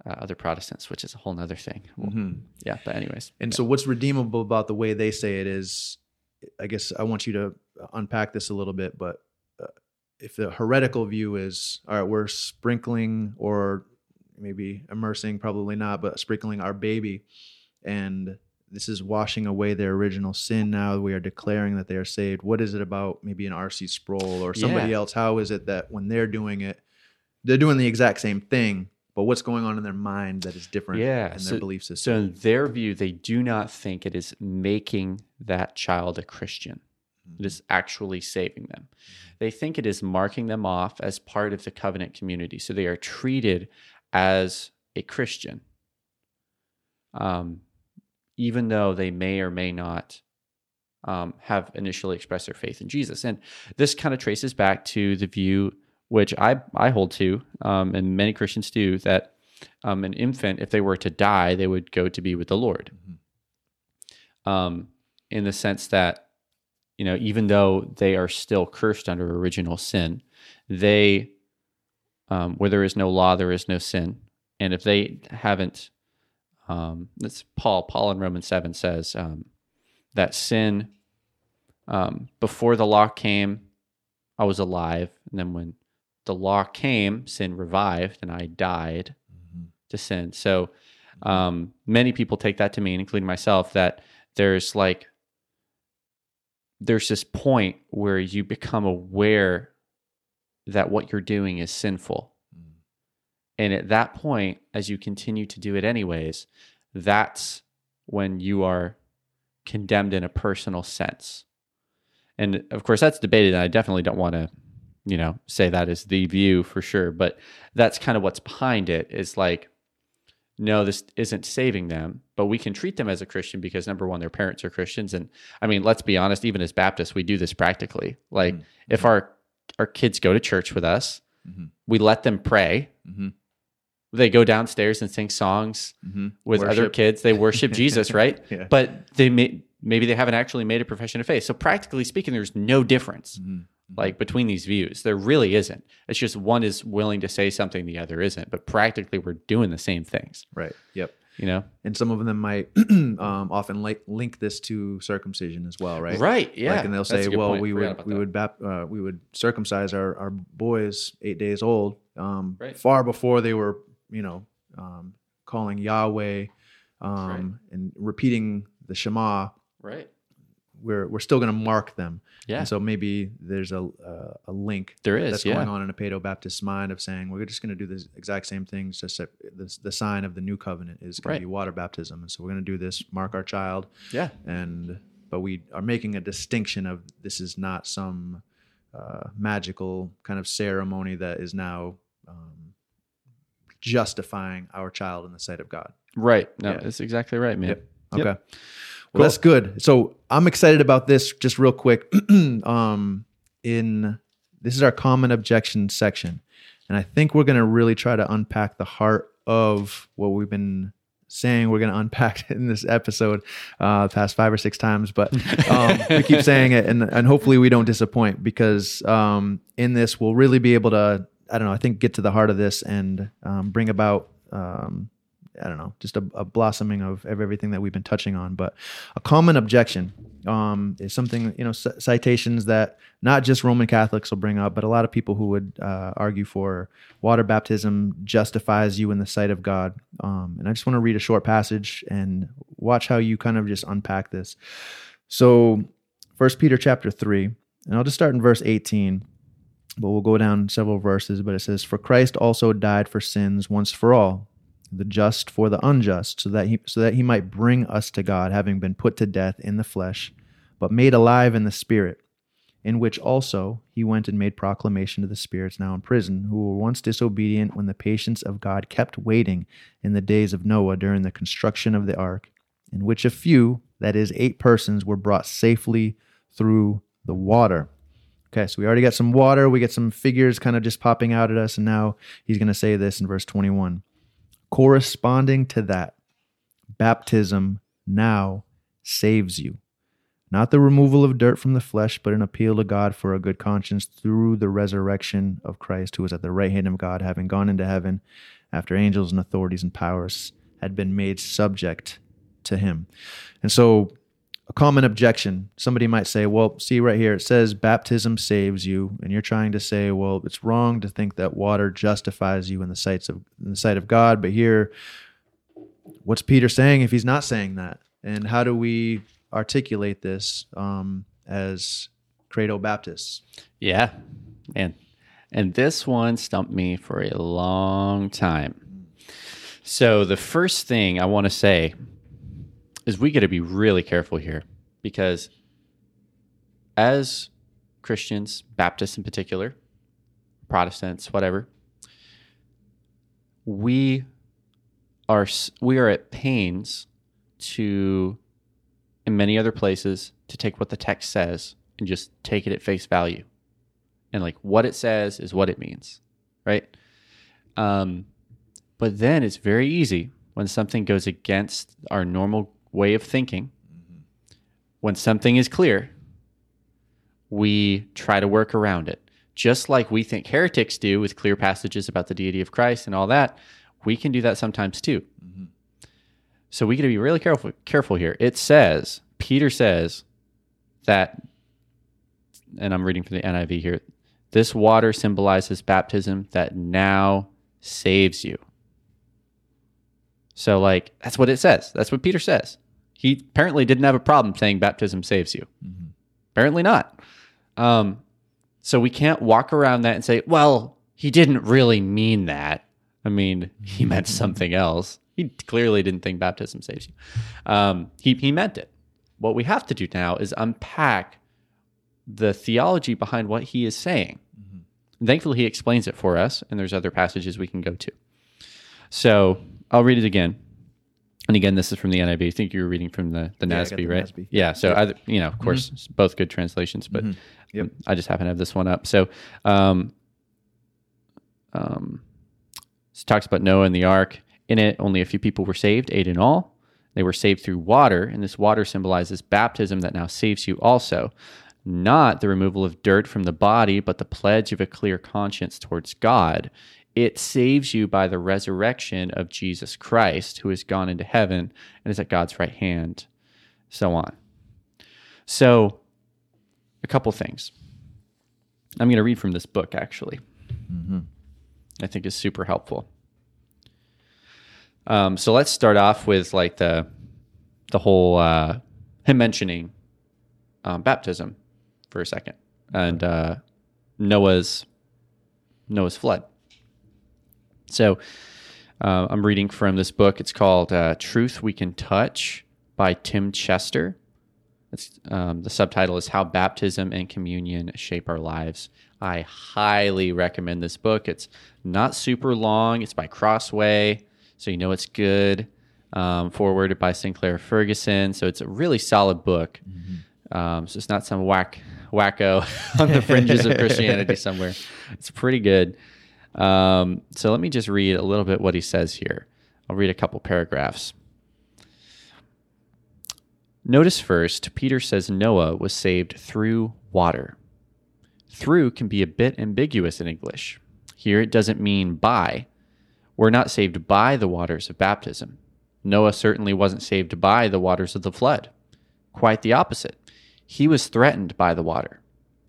uh, other Protestants, which is a whole nother thing. Well, Mhm. Yeah, but anyways, And so, what's redeemable about the way they say it is, I guess I want you to unpack this a little bit. But uh, if the heretical view is, all right, we're sprinkling or maybe immersing, probably not, but sprinkling our baby, and this is washing away their original sin. Now we are declaring that they are saved. What is it about maybe an R.C. Sproul or somebody Yeah. else? How is it that when they're doing it, they're doing the exact same thing, but what's going on in their mind that is different Yeah, in their so- belief system? so in their view, they do not think it is making that child a Christian. It is actually saving them. They think it is marking them off as part of the covenant community. So they are treated as a Christian, um, even though they may or may not um, have initially expressed their faith in Jesus. And this kind of traces back to the view which I, I hold to, um, and many Christians do, that um, an infant, if they were to die, they would go to be with the Lord. Um, in the sense that, you know, even though they are still cursed under original sin, they, um, where there is no law, there is no sin. And if they haven't, um, that's Paul, Paul in Romans 7 says um, that sin, um, before the law came, I was alive. And then when the law came, sin revived and I died to sin. So Um, many people take that to mean, including myself, that there's like there's this point where you become aware that what you're doing is sinful. And at that point, as you continue to do it anyways, that's when you are condemned in a personal sense. And of course, that's debated. And I definitely don't want to, you know, say that is the view for sure. But that's kind of what's behind it is like, no, this isn't saving them, but we can treat them as a Christian because number one, their parents are Christians. And I mean, let's be honest, even as Baptists, we do this practically. Like Mhm. if our our kids go to church with us, Mhm. we let them pray. Mhm. They go downstairs and sing songs Mhm. with other kids. They worship Jesus, right? Yeah. But they may, maybe they haven't actually made a profession of faith. So practically speaking, there's no difference Mhm. like between these views. There really isn't. It's just one is willing to say something, the other isn't. But practically, we're doing the same things. Right. Yep. You know? And some of them might um, often like link this to circumcision as well, right? Right. Yeah. Like, and they'll That's say, "Well, we would we that. would bap- uh, we would circumcise our, our boys eight days old, um, Right. far before they were, you know, um, calling Yahweh um, and repeating the Shema. Right. We're we're still going to mark them. Yeah. And so maybe there's a uh, a link there is. that's yeah. going on in a Paedo Baptist mind of saying we're just going to do the exact same things. Just that the, the sign of the new covenant is going Right. to be water baptism, and so we're going to do this, mark our child, Yeah. and but we are making a distinction of this is not some uh, magical kind of ceremony that is now um, justifying our child in the sight of God. Right. No, Yeah. that's exactly right, man. Yep. Yep. Okay. Well, Cool. that's good. So I'm excited about this. Just real quick, um, in this is our common objection section, and I think we're going to really try to unpack the heart of what we've been saying. We're going to unpack in this episode, uh, past five or six times, but um, we keep saying it, and and hopefully we don't disappoint because um, in this we'll really be able to. I don't know. I think get to the heart of this and um, bring about. Um, I don't know, just a, a blossoming of, everything that we've been touching on. But a common objection um, is something, you know, c- citations that not just Roman Catholics will bring up, but a lot of people who would uh, argue for water baptism justifies you in the sight of God. Um, and I just want to read a short passage and watch how you kind of just unpack this. So, First Peter chapter three, and I'll just start in verse eighteen but we'll go down several verses. But it says, For Christ also died for sins once for all, the just for the unjust, so that he so that he might bring us to God, having been put to death in the flesh, but made alive in the spirit, in which also he went and made proclamation to the spirits now in prison, who were once disobedient when the patience of God kept waiting in the days of Noah during the construction of the ark, in which a few, that is, eight persons, were brought safely through the water. Okay, so we already got some water. We get some figures kind of just popping out at us. And now he's going to say this in verse 21. Corresponding to that, baptism now saves you. Not the removal of dirt from the flesh, but an appeal to God for a good conscience through the resurrection of Christ, who is at the right hand of God, having gone into heaven after angels and authorities and powers had been made subject to him. And so a common objection. Somebody might say, well, see right here, it says baptism saves you. And you're trying to say, well, it's wrong to think that water justifies you in the sights of in the sight of God. But here, what's Peter saying if he's not saying that? And how do we articulate this um, as credo Baptists? Yeah. And and this one stumped me for a long time. So the first thing I want to say is we got to be really careful here because as Christians, Baptists in particular, Protestants, whatever, we are we are at pains to in many other places to take what the text says and just take it at face value. And like what it says is what it means right? Um, but then it's very easy when something goes against our normal way of thinking. When something is clear we try to work around it. Just like we think heretics do with clear passages about the deity of christ and all that we can do that sometimes too. So we got to be really careful careful here. It says peter says that and i'm reading from the niv here this water symbolizes baptism that now saves you. So, like, that's what it says. That's what Peter says. He apparently didn't have a problem saying baptism saves you. Apparently not. Um, so we can't walk around that and say, well, he didn't really mean that. I mean, he meant something else. He clearly didn't think baptism saves you. Um, he, he meant it. What we have to do now is unpack the theology behind what he is saying. And thankfully, he explains it for us, and there's other passages we can go to. So I'll read it again. And again, this is from the NIV. I think you were reading from the, the Yeah, NASB, the right? NASB. Yeah. So, either, you know, of course, it's both good translations, but Yep. I just happen to have this one up. So, um, um, it talks about Noah and the ark. In it, only a few people were saved, eight in all. They were saved through water, and this water symbolizes baptism that now saves you also. Not the removal of dirt from the body, but the pledge of a clear conscience towards God. It saves you by the resurrection of Jesus Christ, who has gone into heaven and is at God's right hand, so on. So, a couple things. I'm going to read from this book, actually. I think is super helpful. Um, so let's start off with like the the whole uh, him mentioning um, baptism for a second and uh, Noah's Noah's flood. So uh, I'm reading from this book. It's called uh, "Truth We Can Touch" by Tim Chester. It's, um, the subtitle is How Baptism and Communion Shape Our Lives. I highly recommend this book. It's not super long, it's by Crossway, so you know it's good. Um, forwarded by Sinclair Ferguson. So it's a really solid book. Um, so it's not some whack wacko on the fringes of Christianity somewhere. It's pretty good. Um, so let me just read a little bit what he says here. I'll read a couple paragraphs. Notice first, Peter says Noah was saved through water. Through can be a bit ambiguous in English. Here it doesn't mean by. We're not saved by the waters of baptism. Noah certainly wasn't saved by the waters of the flood. Quite the opposite. He was threatened by the water.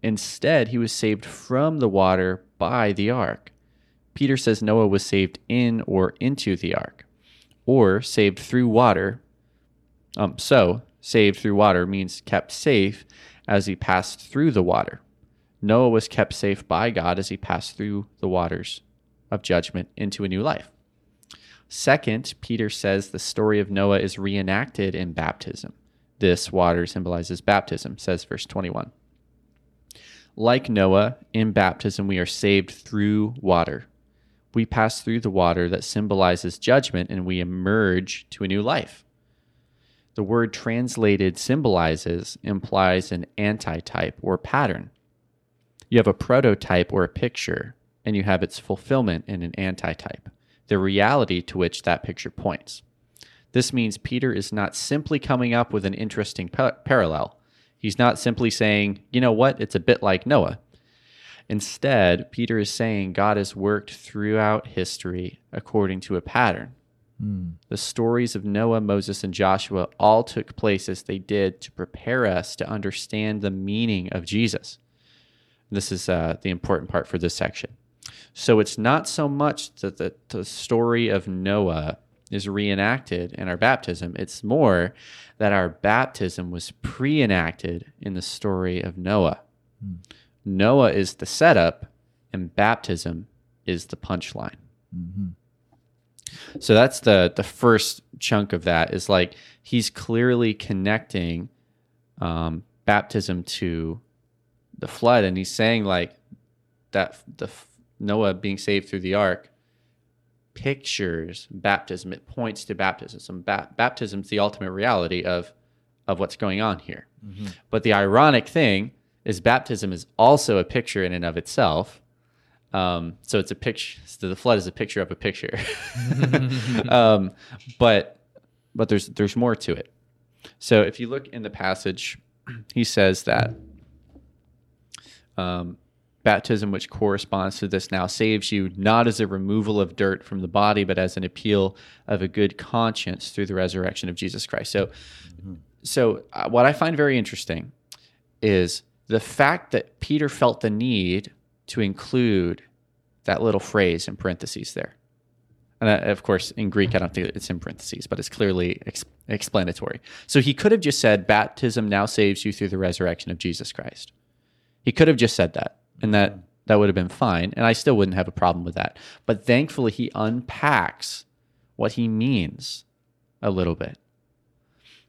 Instead, he was saved from the water by the ark. Peter says Noah was saved in or into the ark, or saved through water um, so, saved through water means kept safe as he passed through the water. Noah was kept safe by God as he passed through the waters of judgment into a new life. Second, Peter says the story of Noah is reenacted in baptism. This water symbolizes baptism, says verse 21. Like Noah, in baptism, we are saved through water. We pass through the water that symbolizes judgment and we emerge to a new life. The word translated symbolizes implies an antitype or pattern. You have a prototype or a picture, and you have its fulfillment in an antitype, the reality to which that picture points. This means Peter is not simply coming up with an interesting pa- parallel. He's not simply saying, you know what, it's a bit like Noah. Instead, Peter is saying God has worked throughout history according to a pattern. The stories of Noah, Moses, and Joshua all took place as they did to prepare us to understand the meaning of Jesus. This is uh, the important part for this section. So it's not so much that the, the story of Noah is reenacted in our baptism, it's more that our baptism was pre enacted in the story of Noah. Noah is the setup, and baptism is the punchline. So that's the the first chunk of that is like he's clearly connecting um, baptism to the flood, and he's saying like that the Noah being saved through the ark pictures baptism. It points to baptism. So ba- baptism's the ultimate reality of of what's going on here. But the ironic thing is baptism is also a picture in and of itself. Um, so it's a picture. So the flood is a picture of a picture. um, but but there's there's more to it. So if you look in the passage, he says that um, baptism, which corresponds to this, now saves you not as a removal of dirt from the body, but as an appeal of a good conscience through the resurrection of Jesus Christ. So, so uh, what I find very interesting is the fact that Peter felt the need to include that little phrase in parentheses there. And uh, of course, in Greek, I don't think it's in parentheses, but it's clearly ex- explanatory. So he could have just said, Baptism now saves you through the resurrection of Jesus Christ. He could have just said that, and that, that would have been fine. And I still wouldn't have a problem with that. But thankfully, he unpacks what he means a little bit.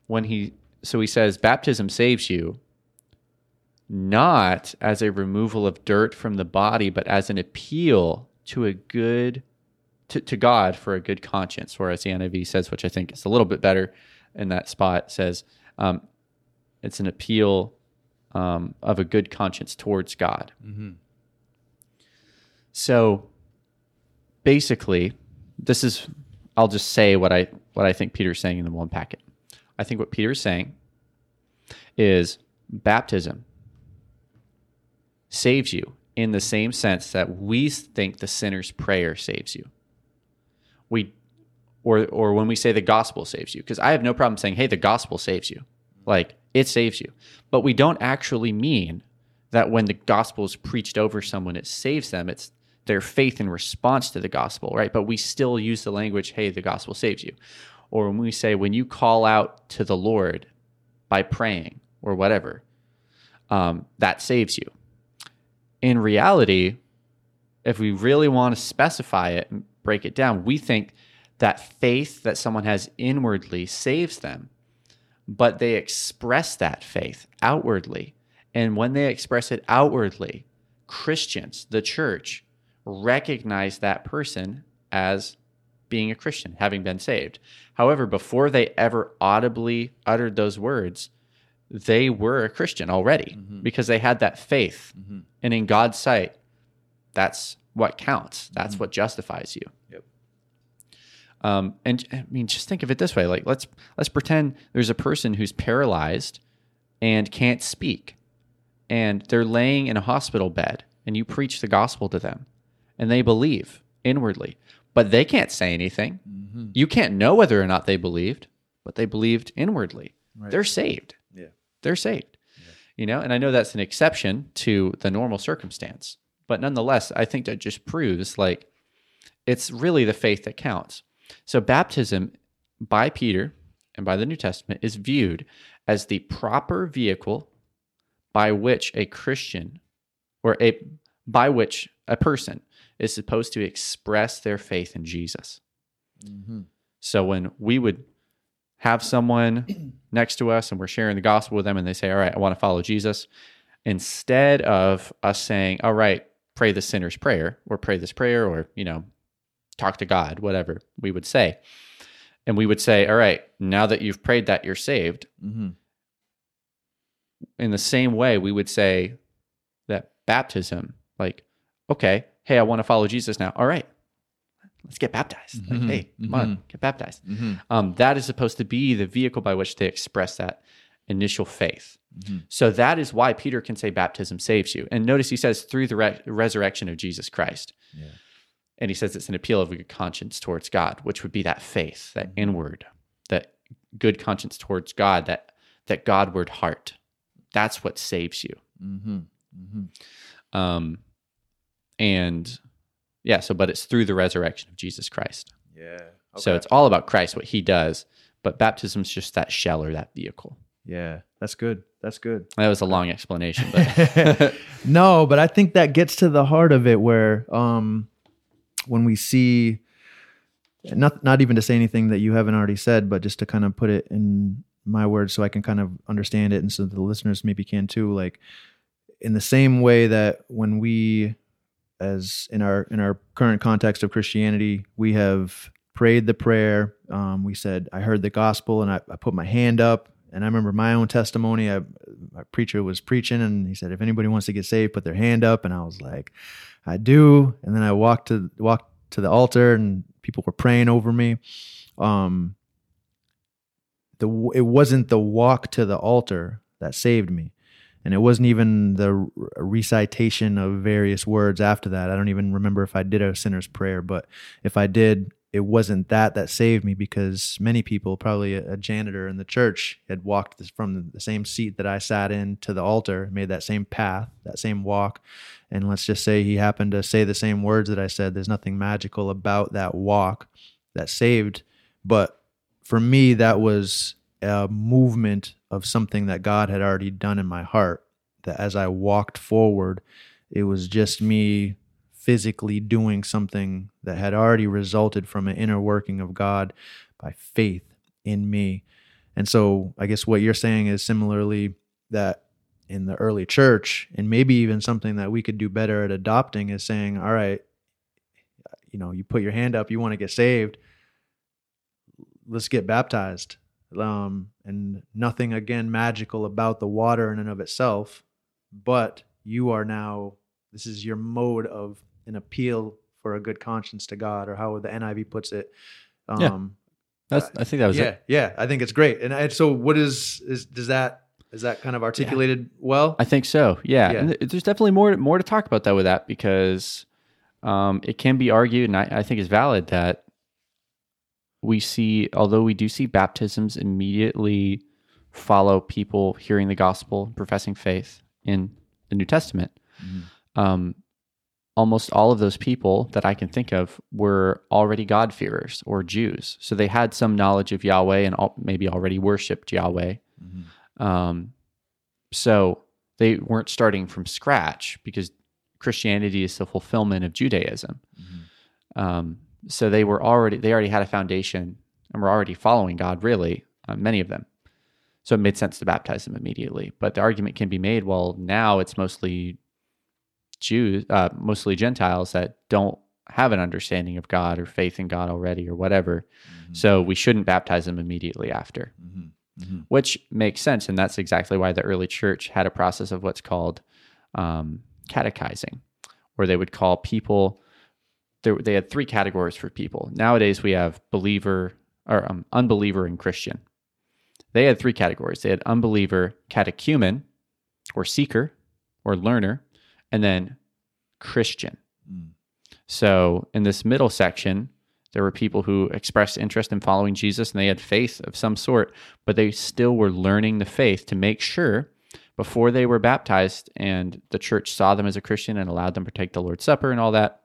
When he, so he says, Baptism saves you not as a removal of dirt from the body, but as an appeal to a good to, to God for a good conscience. Whereas the NIV says, which I think is a little bit better in that spot, says um, it's an appeal um, of a good conscience towards God. So basically, this is I'll just say what I what I think Peter's saying in the one packet. I think what Peter's saying is baptism saves you in the same sense that we think the sinner's prayer saves you. We or or when we say the gospel saves you because I have no problem saying hey the gospel saves you. Like it saves you. But we don't actually mean that when the gospel is preached over someone it saves them. It's their faith in response to the gospel, right? But we still use the language hey the gospel saves you. Or when we say when you call out to the Lord by praying or whatever, um, that saves you in reality, if we really want to specify it and break it down, we think that faith that someone has inwardly saves them, but they express that faith outwardly. And when they express it outwardly, Christians, the church, recognize that person as being a Christian, having been saved. However, before they ever audibly uttered those words, they were a Christian already mm-hmm. because they had that faith. Mm-hmm. And in God's sight, that's what counts. That's mm-hmm. what justifies you. Yep. Um, and I mean, just think of it this way: like let's let's pretend there's a person who's paralyzed and can't speak, and they're laying in a hospital bed, and you preach the gospel to them, and they believe inwardly, but they can't say anything. You can't know whether or not they believed, but they believed inwardly. They're saved. They're saved. You know, and I know that's an exception to the normal circumstance, but nonetheless, I think that just proves like it's really the faith that counts. So baptism by Peter and by the New Testament is viewed as the proper vehicle by which a Christian or a by which a person is supposed to express their faith in Jesus. Mm-hmm. So when we would have someone next to us and we're sharing the gospel with them and they say, All right, I want to follow Jesus, instead of us saying, All right, pray the sinner's prayer or pray this prayer or, you know, talk to God, whatever we would say. And we would say, All right, now that you've prayed that, you're saved. Mm-hmm. In the same way, we would say that baptism, like, okay, hey, I want to follow Jesus now. All right, let's get baptized. Like, Mhm. hey, come on, Mhm. get baptized. Mm-hmm. Um, that is supposed to be the vehicle by which they express that initial faith. Mhm. So that is why Peter can say baptism saves you. And notice he says through the re- resurrection of Jesus Christ. Yeah. And he says it's an appeal of a good conscience towards God, which would be that faith, that Mm-hmm. inward, that good conscience towards God, that that Godward heart. That's what saves you. Mm-hmm. Mm-hmm. Um, and yeah, so but it's through the resurrection of Jesus Christ. Yeah. So it's all about Christ, what he does. But baptism's just that shell or that vehicle. yeah, that's good. That's good. That was a long explanation, but no, but I think that gets to the heart of it where um when we see not not even to say anything that you haven't already said, but just to kind of put it in my words so I can kind of understand it and so the listeners maybe can too, like in the same way that when we as in our in our current context of Christianity, we have prayed the prayer. Um, we said, I heard the gospel and I, I put my hand up. And I remember my own testimony. I, my preacher was preaching and he said, if anybody wants to get saved, put their hand up. And I was like, I do. And then I walked to walked to the altar and people were praying over me. Um, the it wasn't the walk to the altar that saved me and it wasn't even the recitation of various words after that i don't even remember if i did a sinner's prayer but if i did it wasn't that that saved me because many people, probably a, janitor in the church, had walked from the same seat that I sat in to the altar, made that same path, that same walk. And let's just say he happened to say the same words that I said. There's nothing magical about that walk that saved. But for me, that was a movement of something that God had already done in my heart. That as I walked forward, it was just me physically doing something that had already resulted from an inner working of God by faith in me. And so I guess what you're saying is similarly that in the early church, and maybe even something that we could do better at adopting is saying, all right, you know, you put your hand up, you want to get saved, let's get baptized. Um, and nothing again magical about the water in and of itself, but you are now, this is your mode of an appeal for a good conscience to God, or how the NIV puts it. Um, Yeah. That's, I think that was yeah, it. yeah, I think it's great. And I, so, what is is does that is that kind of articulated well? I think so. Yeah, Yeah. and th- there's definitely more more to talk about that with that because um, it can be argued, and I, I think it's valid that we see, although we do see baptisms immediately follow people hearing the gospel, professing faith in the New Testament. Um, almost all of those people that I can think of were already God-fearers or Jews, so they had some knowledge of Yahweh and al- maybe already worshipped Yahweh. Um, so they weren't starting from scratch because Christianity is the fulfillment of Judaism. Um, so they were already they already had a foundation and were already following God. Really, uh, many of them. So it made sense to baptize them immediately. But the argument can be made: well, now it's mostly Jews, uh, mostly Gentiles that don't have an understanding of God or faith in God already or whatever. So we shouldn't baptize them immediately after which makes sense. And that's exactly why the early church had a process of what's called um, catechizing, where they would call people, there, they had three categories for people. Nowadays, we have believer or um, unbeliever and Christian. They had three categories they had unbeliever, catechumen, or seeker, or learner, and then Christian. So in this middle section, there were people who expressed interest in following Jesus and they had faith of some sort, but they still were learning the faith to make sure before they were baptized and the church saw them as a Christian and allowed them to take the Lord's Supper and all that.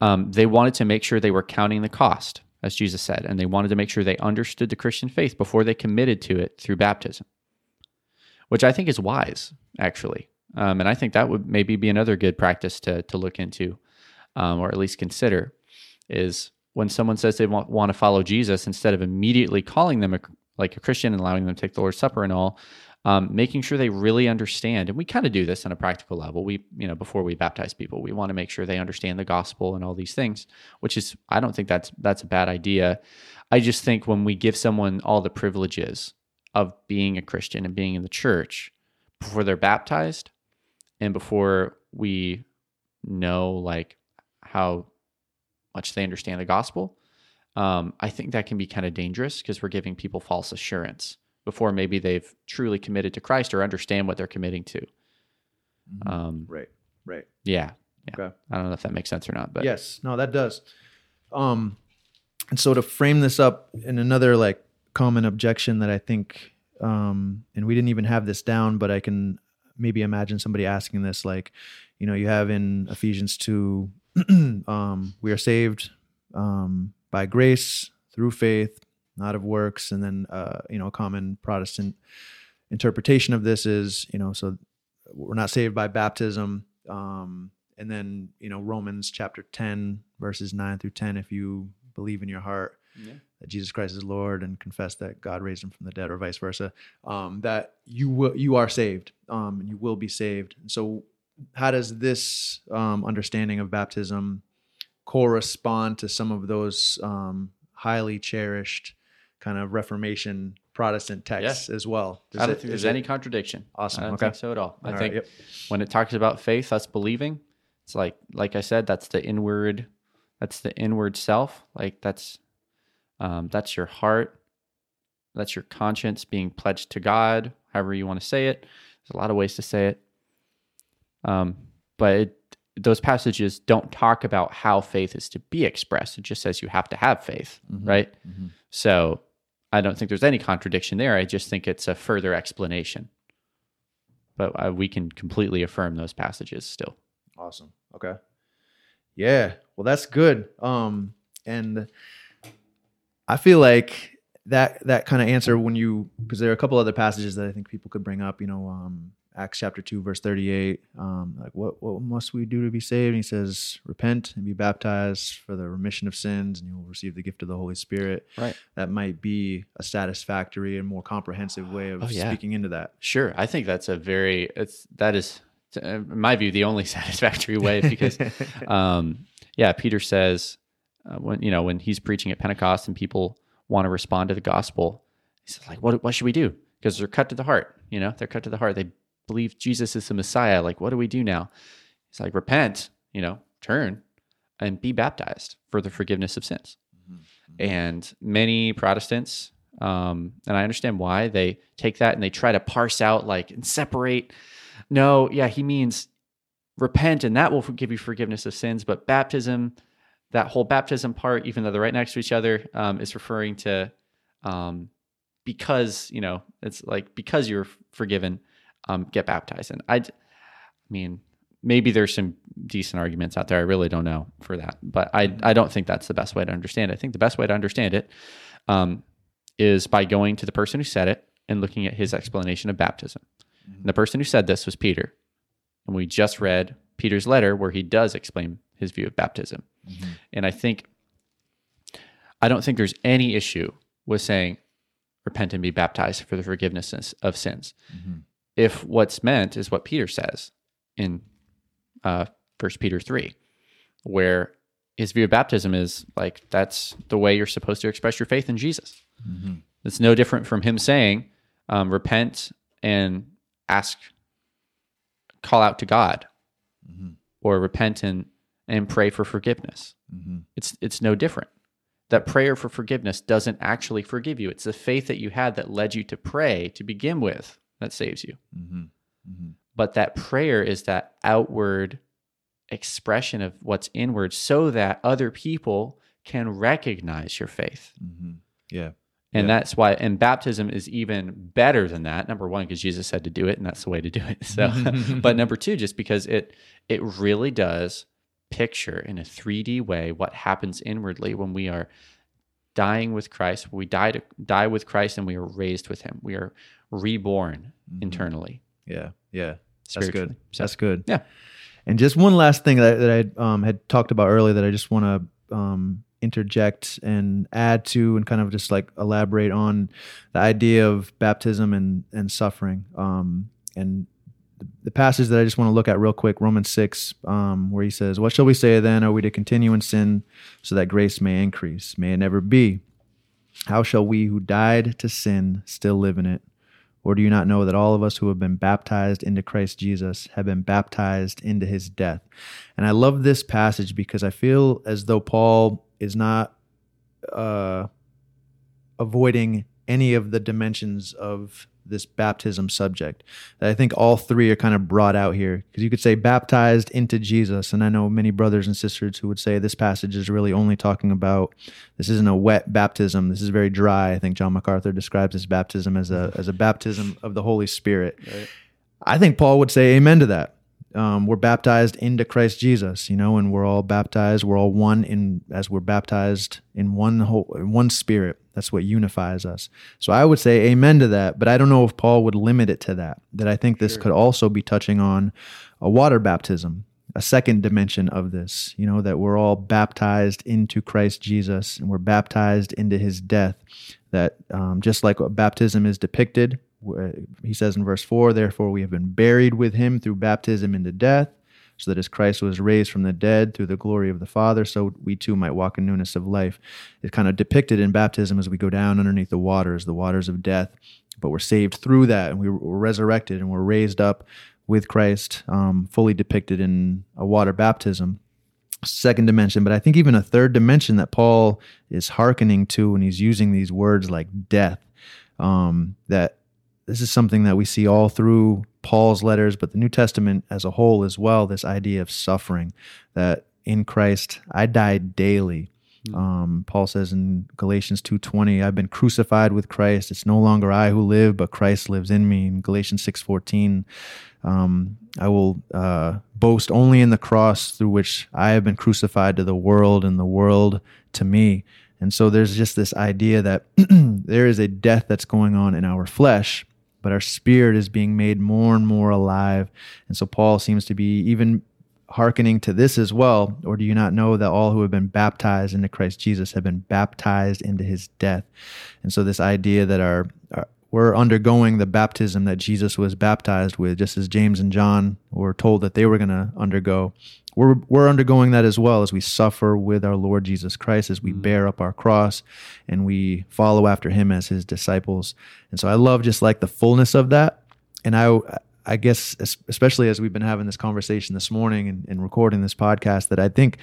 Um, they wanted to make sure they were counting the cost, as Jesus said, and they wanted to make sure they understood the Christian faith before they committed to it through baptism, which I think is wise, actually. Um, and I think that would maybe be another good practice to, to look into um, or at least consider is when someone says they want, want to follow Jesus, instead of immediately calling them a, like a Christian and allowing them to take the Lord's Supper and all, um, making sure they really understand. And we kind of do this on a practical level. We, you know, before we baptize people, we want to make sure they understand the gospel and all these things, which is, I don't think that's that's a bad idea. I just think when we give someone all the privileges of being a Christian and being in the church before they're baptized, and before we know like how much they understand the gospel, um, I think that can be kind of dangerous because we're giving people false assurance before maybe they've truly committed to Christ or understand what they're committing to. Um, Right, right. yeah, yeah. Okay. I don't know if that makes sense or not, but yes, no, that does. Um, and so to frame this up in another like common objection that I think, um, and we didn't even have this down, but I can maybe imagine somebody asking this, like, you know, you have in Ephesians two, um, we are saved um, by grace through faith, not of works, and then uh, you know, a common Protestant interpretation of this is, you know, so we're not saved by baptism. Um, and then, you know, Romans chapter 10, verses 9 through 10, if you believe in your heart Yeah. that Jesus Christ is Lord and confess that God raised him from the dead or vice versa, um, that you will, you are saved um, and you will be saved. And so how does this um, understanding of baptism correspond to some of those um, highly cherished kind of Reformation Protestant texts as well? Does I don't it- think is there's it- any contradiction. Awesome. I don't Okay. think so at all. I All right, think yep. when it talks about faith, us believing, it's like like I said, that's the inward, that's the inward self. Like that's um, that's your heart, that's your conscience being pledged to God, however you want to say it. There's a lot of ways to say it. Um, but it, those passages don't talk about how faith is to be expressed. It just says you have to have faith, right? So I don't think there's any contradiction there. I just think it's a further explanation. But uh, we can completely affirm those passages still. Awesome. Okay. Yeah. Well, that's good. Um, and I feel like that that kind of answer when you because there are a couple other passages that I think people could bring up. You know, um, Acts chapter two, verse thirty-eight. Um, like, what what must we do to be saved? And he says, repent and be baptized for the remission of sins, and you will receive the gift of the Holy Spirit. Right. That might be a satisfactory and more comprehensive way of Oh, yeah. speaking into that. Sure, I think that's a very it's that is uh, in my view the only satisfactory way because um, yeah, Peter says uh, when you know when he's preaching at Pentecost and people want to respond to the gospel, he says like, what what should we do? Because they're cut to the heart. You know, they're cut to the heart. They believe Jesus is the Messiah. Like, what do we do now? He's like, repent. You know, turn and be baptized for the forgiveness of sins. And many Protestants, um, and I understand why they take that and they try to parse out like and separate. No, yeah, he means repent and that will give you forgiveness of sins. But baptism, that whole baptism part, even though they're right next to each other, um, is referring to um, because you know it's like because you're forgiven, um, get baptized. And I, I mean, maybe there's some decent arguments out there. I really don't know for that, but I I don't think that's the best way to understand it. I think the best way to understand it um, is by going to the person who said it and looking at his explanation of baptism. And the person who said this was Peter, and we just read Peter's letter where he does explain his view of baptism. And I think I don't think there's any issue with saying repent and be baptized for the forgiveness of sins. If what's meant is what Peter says in uh, 1 Peter 3, where his view of baptism is like that's the way you're supposed to express your faith in Jesus. It's no different from him saying, um, repent and ask, call out to God, or repent and, and pray for forgiveness. It's it's no different. That prayer for forgiveness doesn't actually forgive you. It's the faith that you had that led you to pray to begin with that saves you. Mm-hmm. Mm-hmm. But that prayer is that outward expression of what's inward so that other people can recognize your faith. Mm-hmm. Yeah. And that's why, and baptism is even better than that. Number one, because Jesus said to do it, and that's the way to do it. So, but number two, just because it it really does picture in a 3D way what happens inwardly when we are dying with Christ. We die to die with Christ, and we are raised with Him. We are reborn internally. Yeah. Yeah. That's good. So- That's good. Yeah. And just one last thing that, that I um, had talked about earlier that I just want to um, interject and add to and kind of just like elaborate on the idea of baptism and, and suffering. Um, and the, passage that I just want to look at real quick, Romans 6, um, where he says, What shall we say then? Are we to continue in sin so that grace may increase? May it never be. How shall we who died to sin still live in it? Or do you not know that all of us who have been baptized into Christ Jesus have been baptized into his death? And I love this passage because I feel as though Paul is not uh, avoiding any of the dimensions of this baptism subject. I think all three are kind of brought out here because you could say baptized into Jesus. And I know many brothers and sisters who would say this passage is really only talking about this isn't a wet baptism. This is very dry. I think John MacArthur describes this baptism as a as a baptism of the Holy Spirit. I think Paul would say amen to that. Um, we're baptized into Christ Jesus, you know, and we're all baptized. We're all one in as we're baptized in one whole, in one Spirit. That's what unifies us. So I would say amen to that. But I don't know if Paul would limit it to that. That I think this could also be touching on a water baptism, a second dimension of this. You know, that we're all baptized into Christ Jesus and we're baptized into His death. That um, just like what baptism is depicted he says in verse 4 therefore we have been buried with him through baptism into death so that as christ was raised from the dead through the glory of the father so we too might walk in newness of life it's kind of depicted in baptism as we go down underneath the waters the waters of death but we're saved through that and we we're resurrected and we're raised up with christ um, fully depicted in a water baptism second dimension, but I think even a third dimension that Paul is hearkening to when he's using these words like death. Um, that this is something that we see all through Paul's letters, but the New Testament as a whole as well, this idea of suffering that in Christ I died daily. Um, Paul says in Galatians 2:20, I've been crucified with Christ. It's no longer I who live, but Christ lives in me. In Galatians 6:14, um, I will uh, boast only in the cross through which I have been crucified to the world and the world to me. And so there's just this idea that there is a death that's going on in our flesh, but our spirit is being made more and more alive. And so Paul seems to be even hearkening to this as well, or do you not know that all who have been baptized into Christ Jesus have been baptized into his death? And so this idea that our, our we're undergoing the baptism that Jesus was baptized with, just as James and John were told that they were going to undergo. We're, we're undergoing that as well as we suffer with our Lord Jesus Christ, as we mm-hmm. bear up our cross and we follow after him as his disciples. And so I love just like the fullness of that. And I, I guess, especially as we've been having this conversation this morning and, and recording this podcast, that I think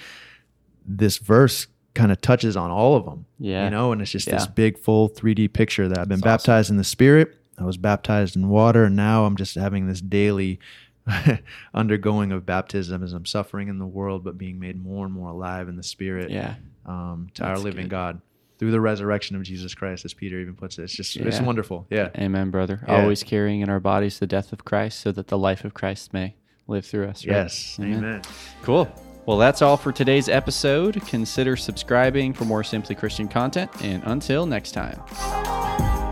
this verse kind of touches on all of them. Yeah. You know, and it's just yeah. this big, full 3D picture that I've been That's baptized awesome. in the Spirit. I was baptized in water, and now I'm just having this daily undergoing of baptism as I'm suffering in the world, but being made more and more alive in the Spirit. Yeah. Um, to That's our living good. God through the resurrection of Jesus Christ, as Peter even puts it. It's just, yeah. it's wonderful. Yeah. Amen, brother. Yeah. Always carrying in our bodies the death of Christ so that the life of Christ may live through us. Right? Yes. Amen. Amen. Cool. Well, that's all for today's episode. Consider subscribing for more Simply Christian content. And until next time.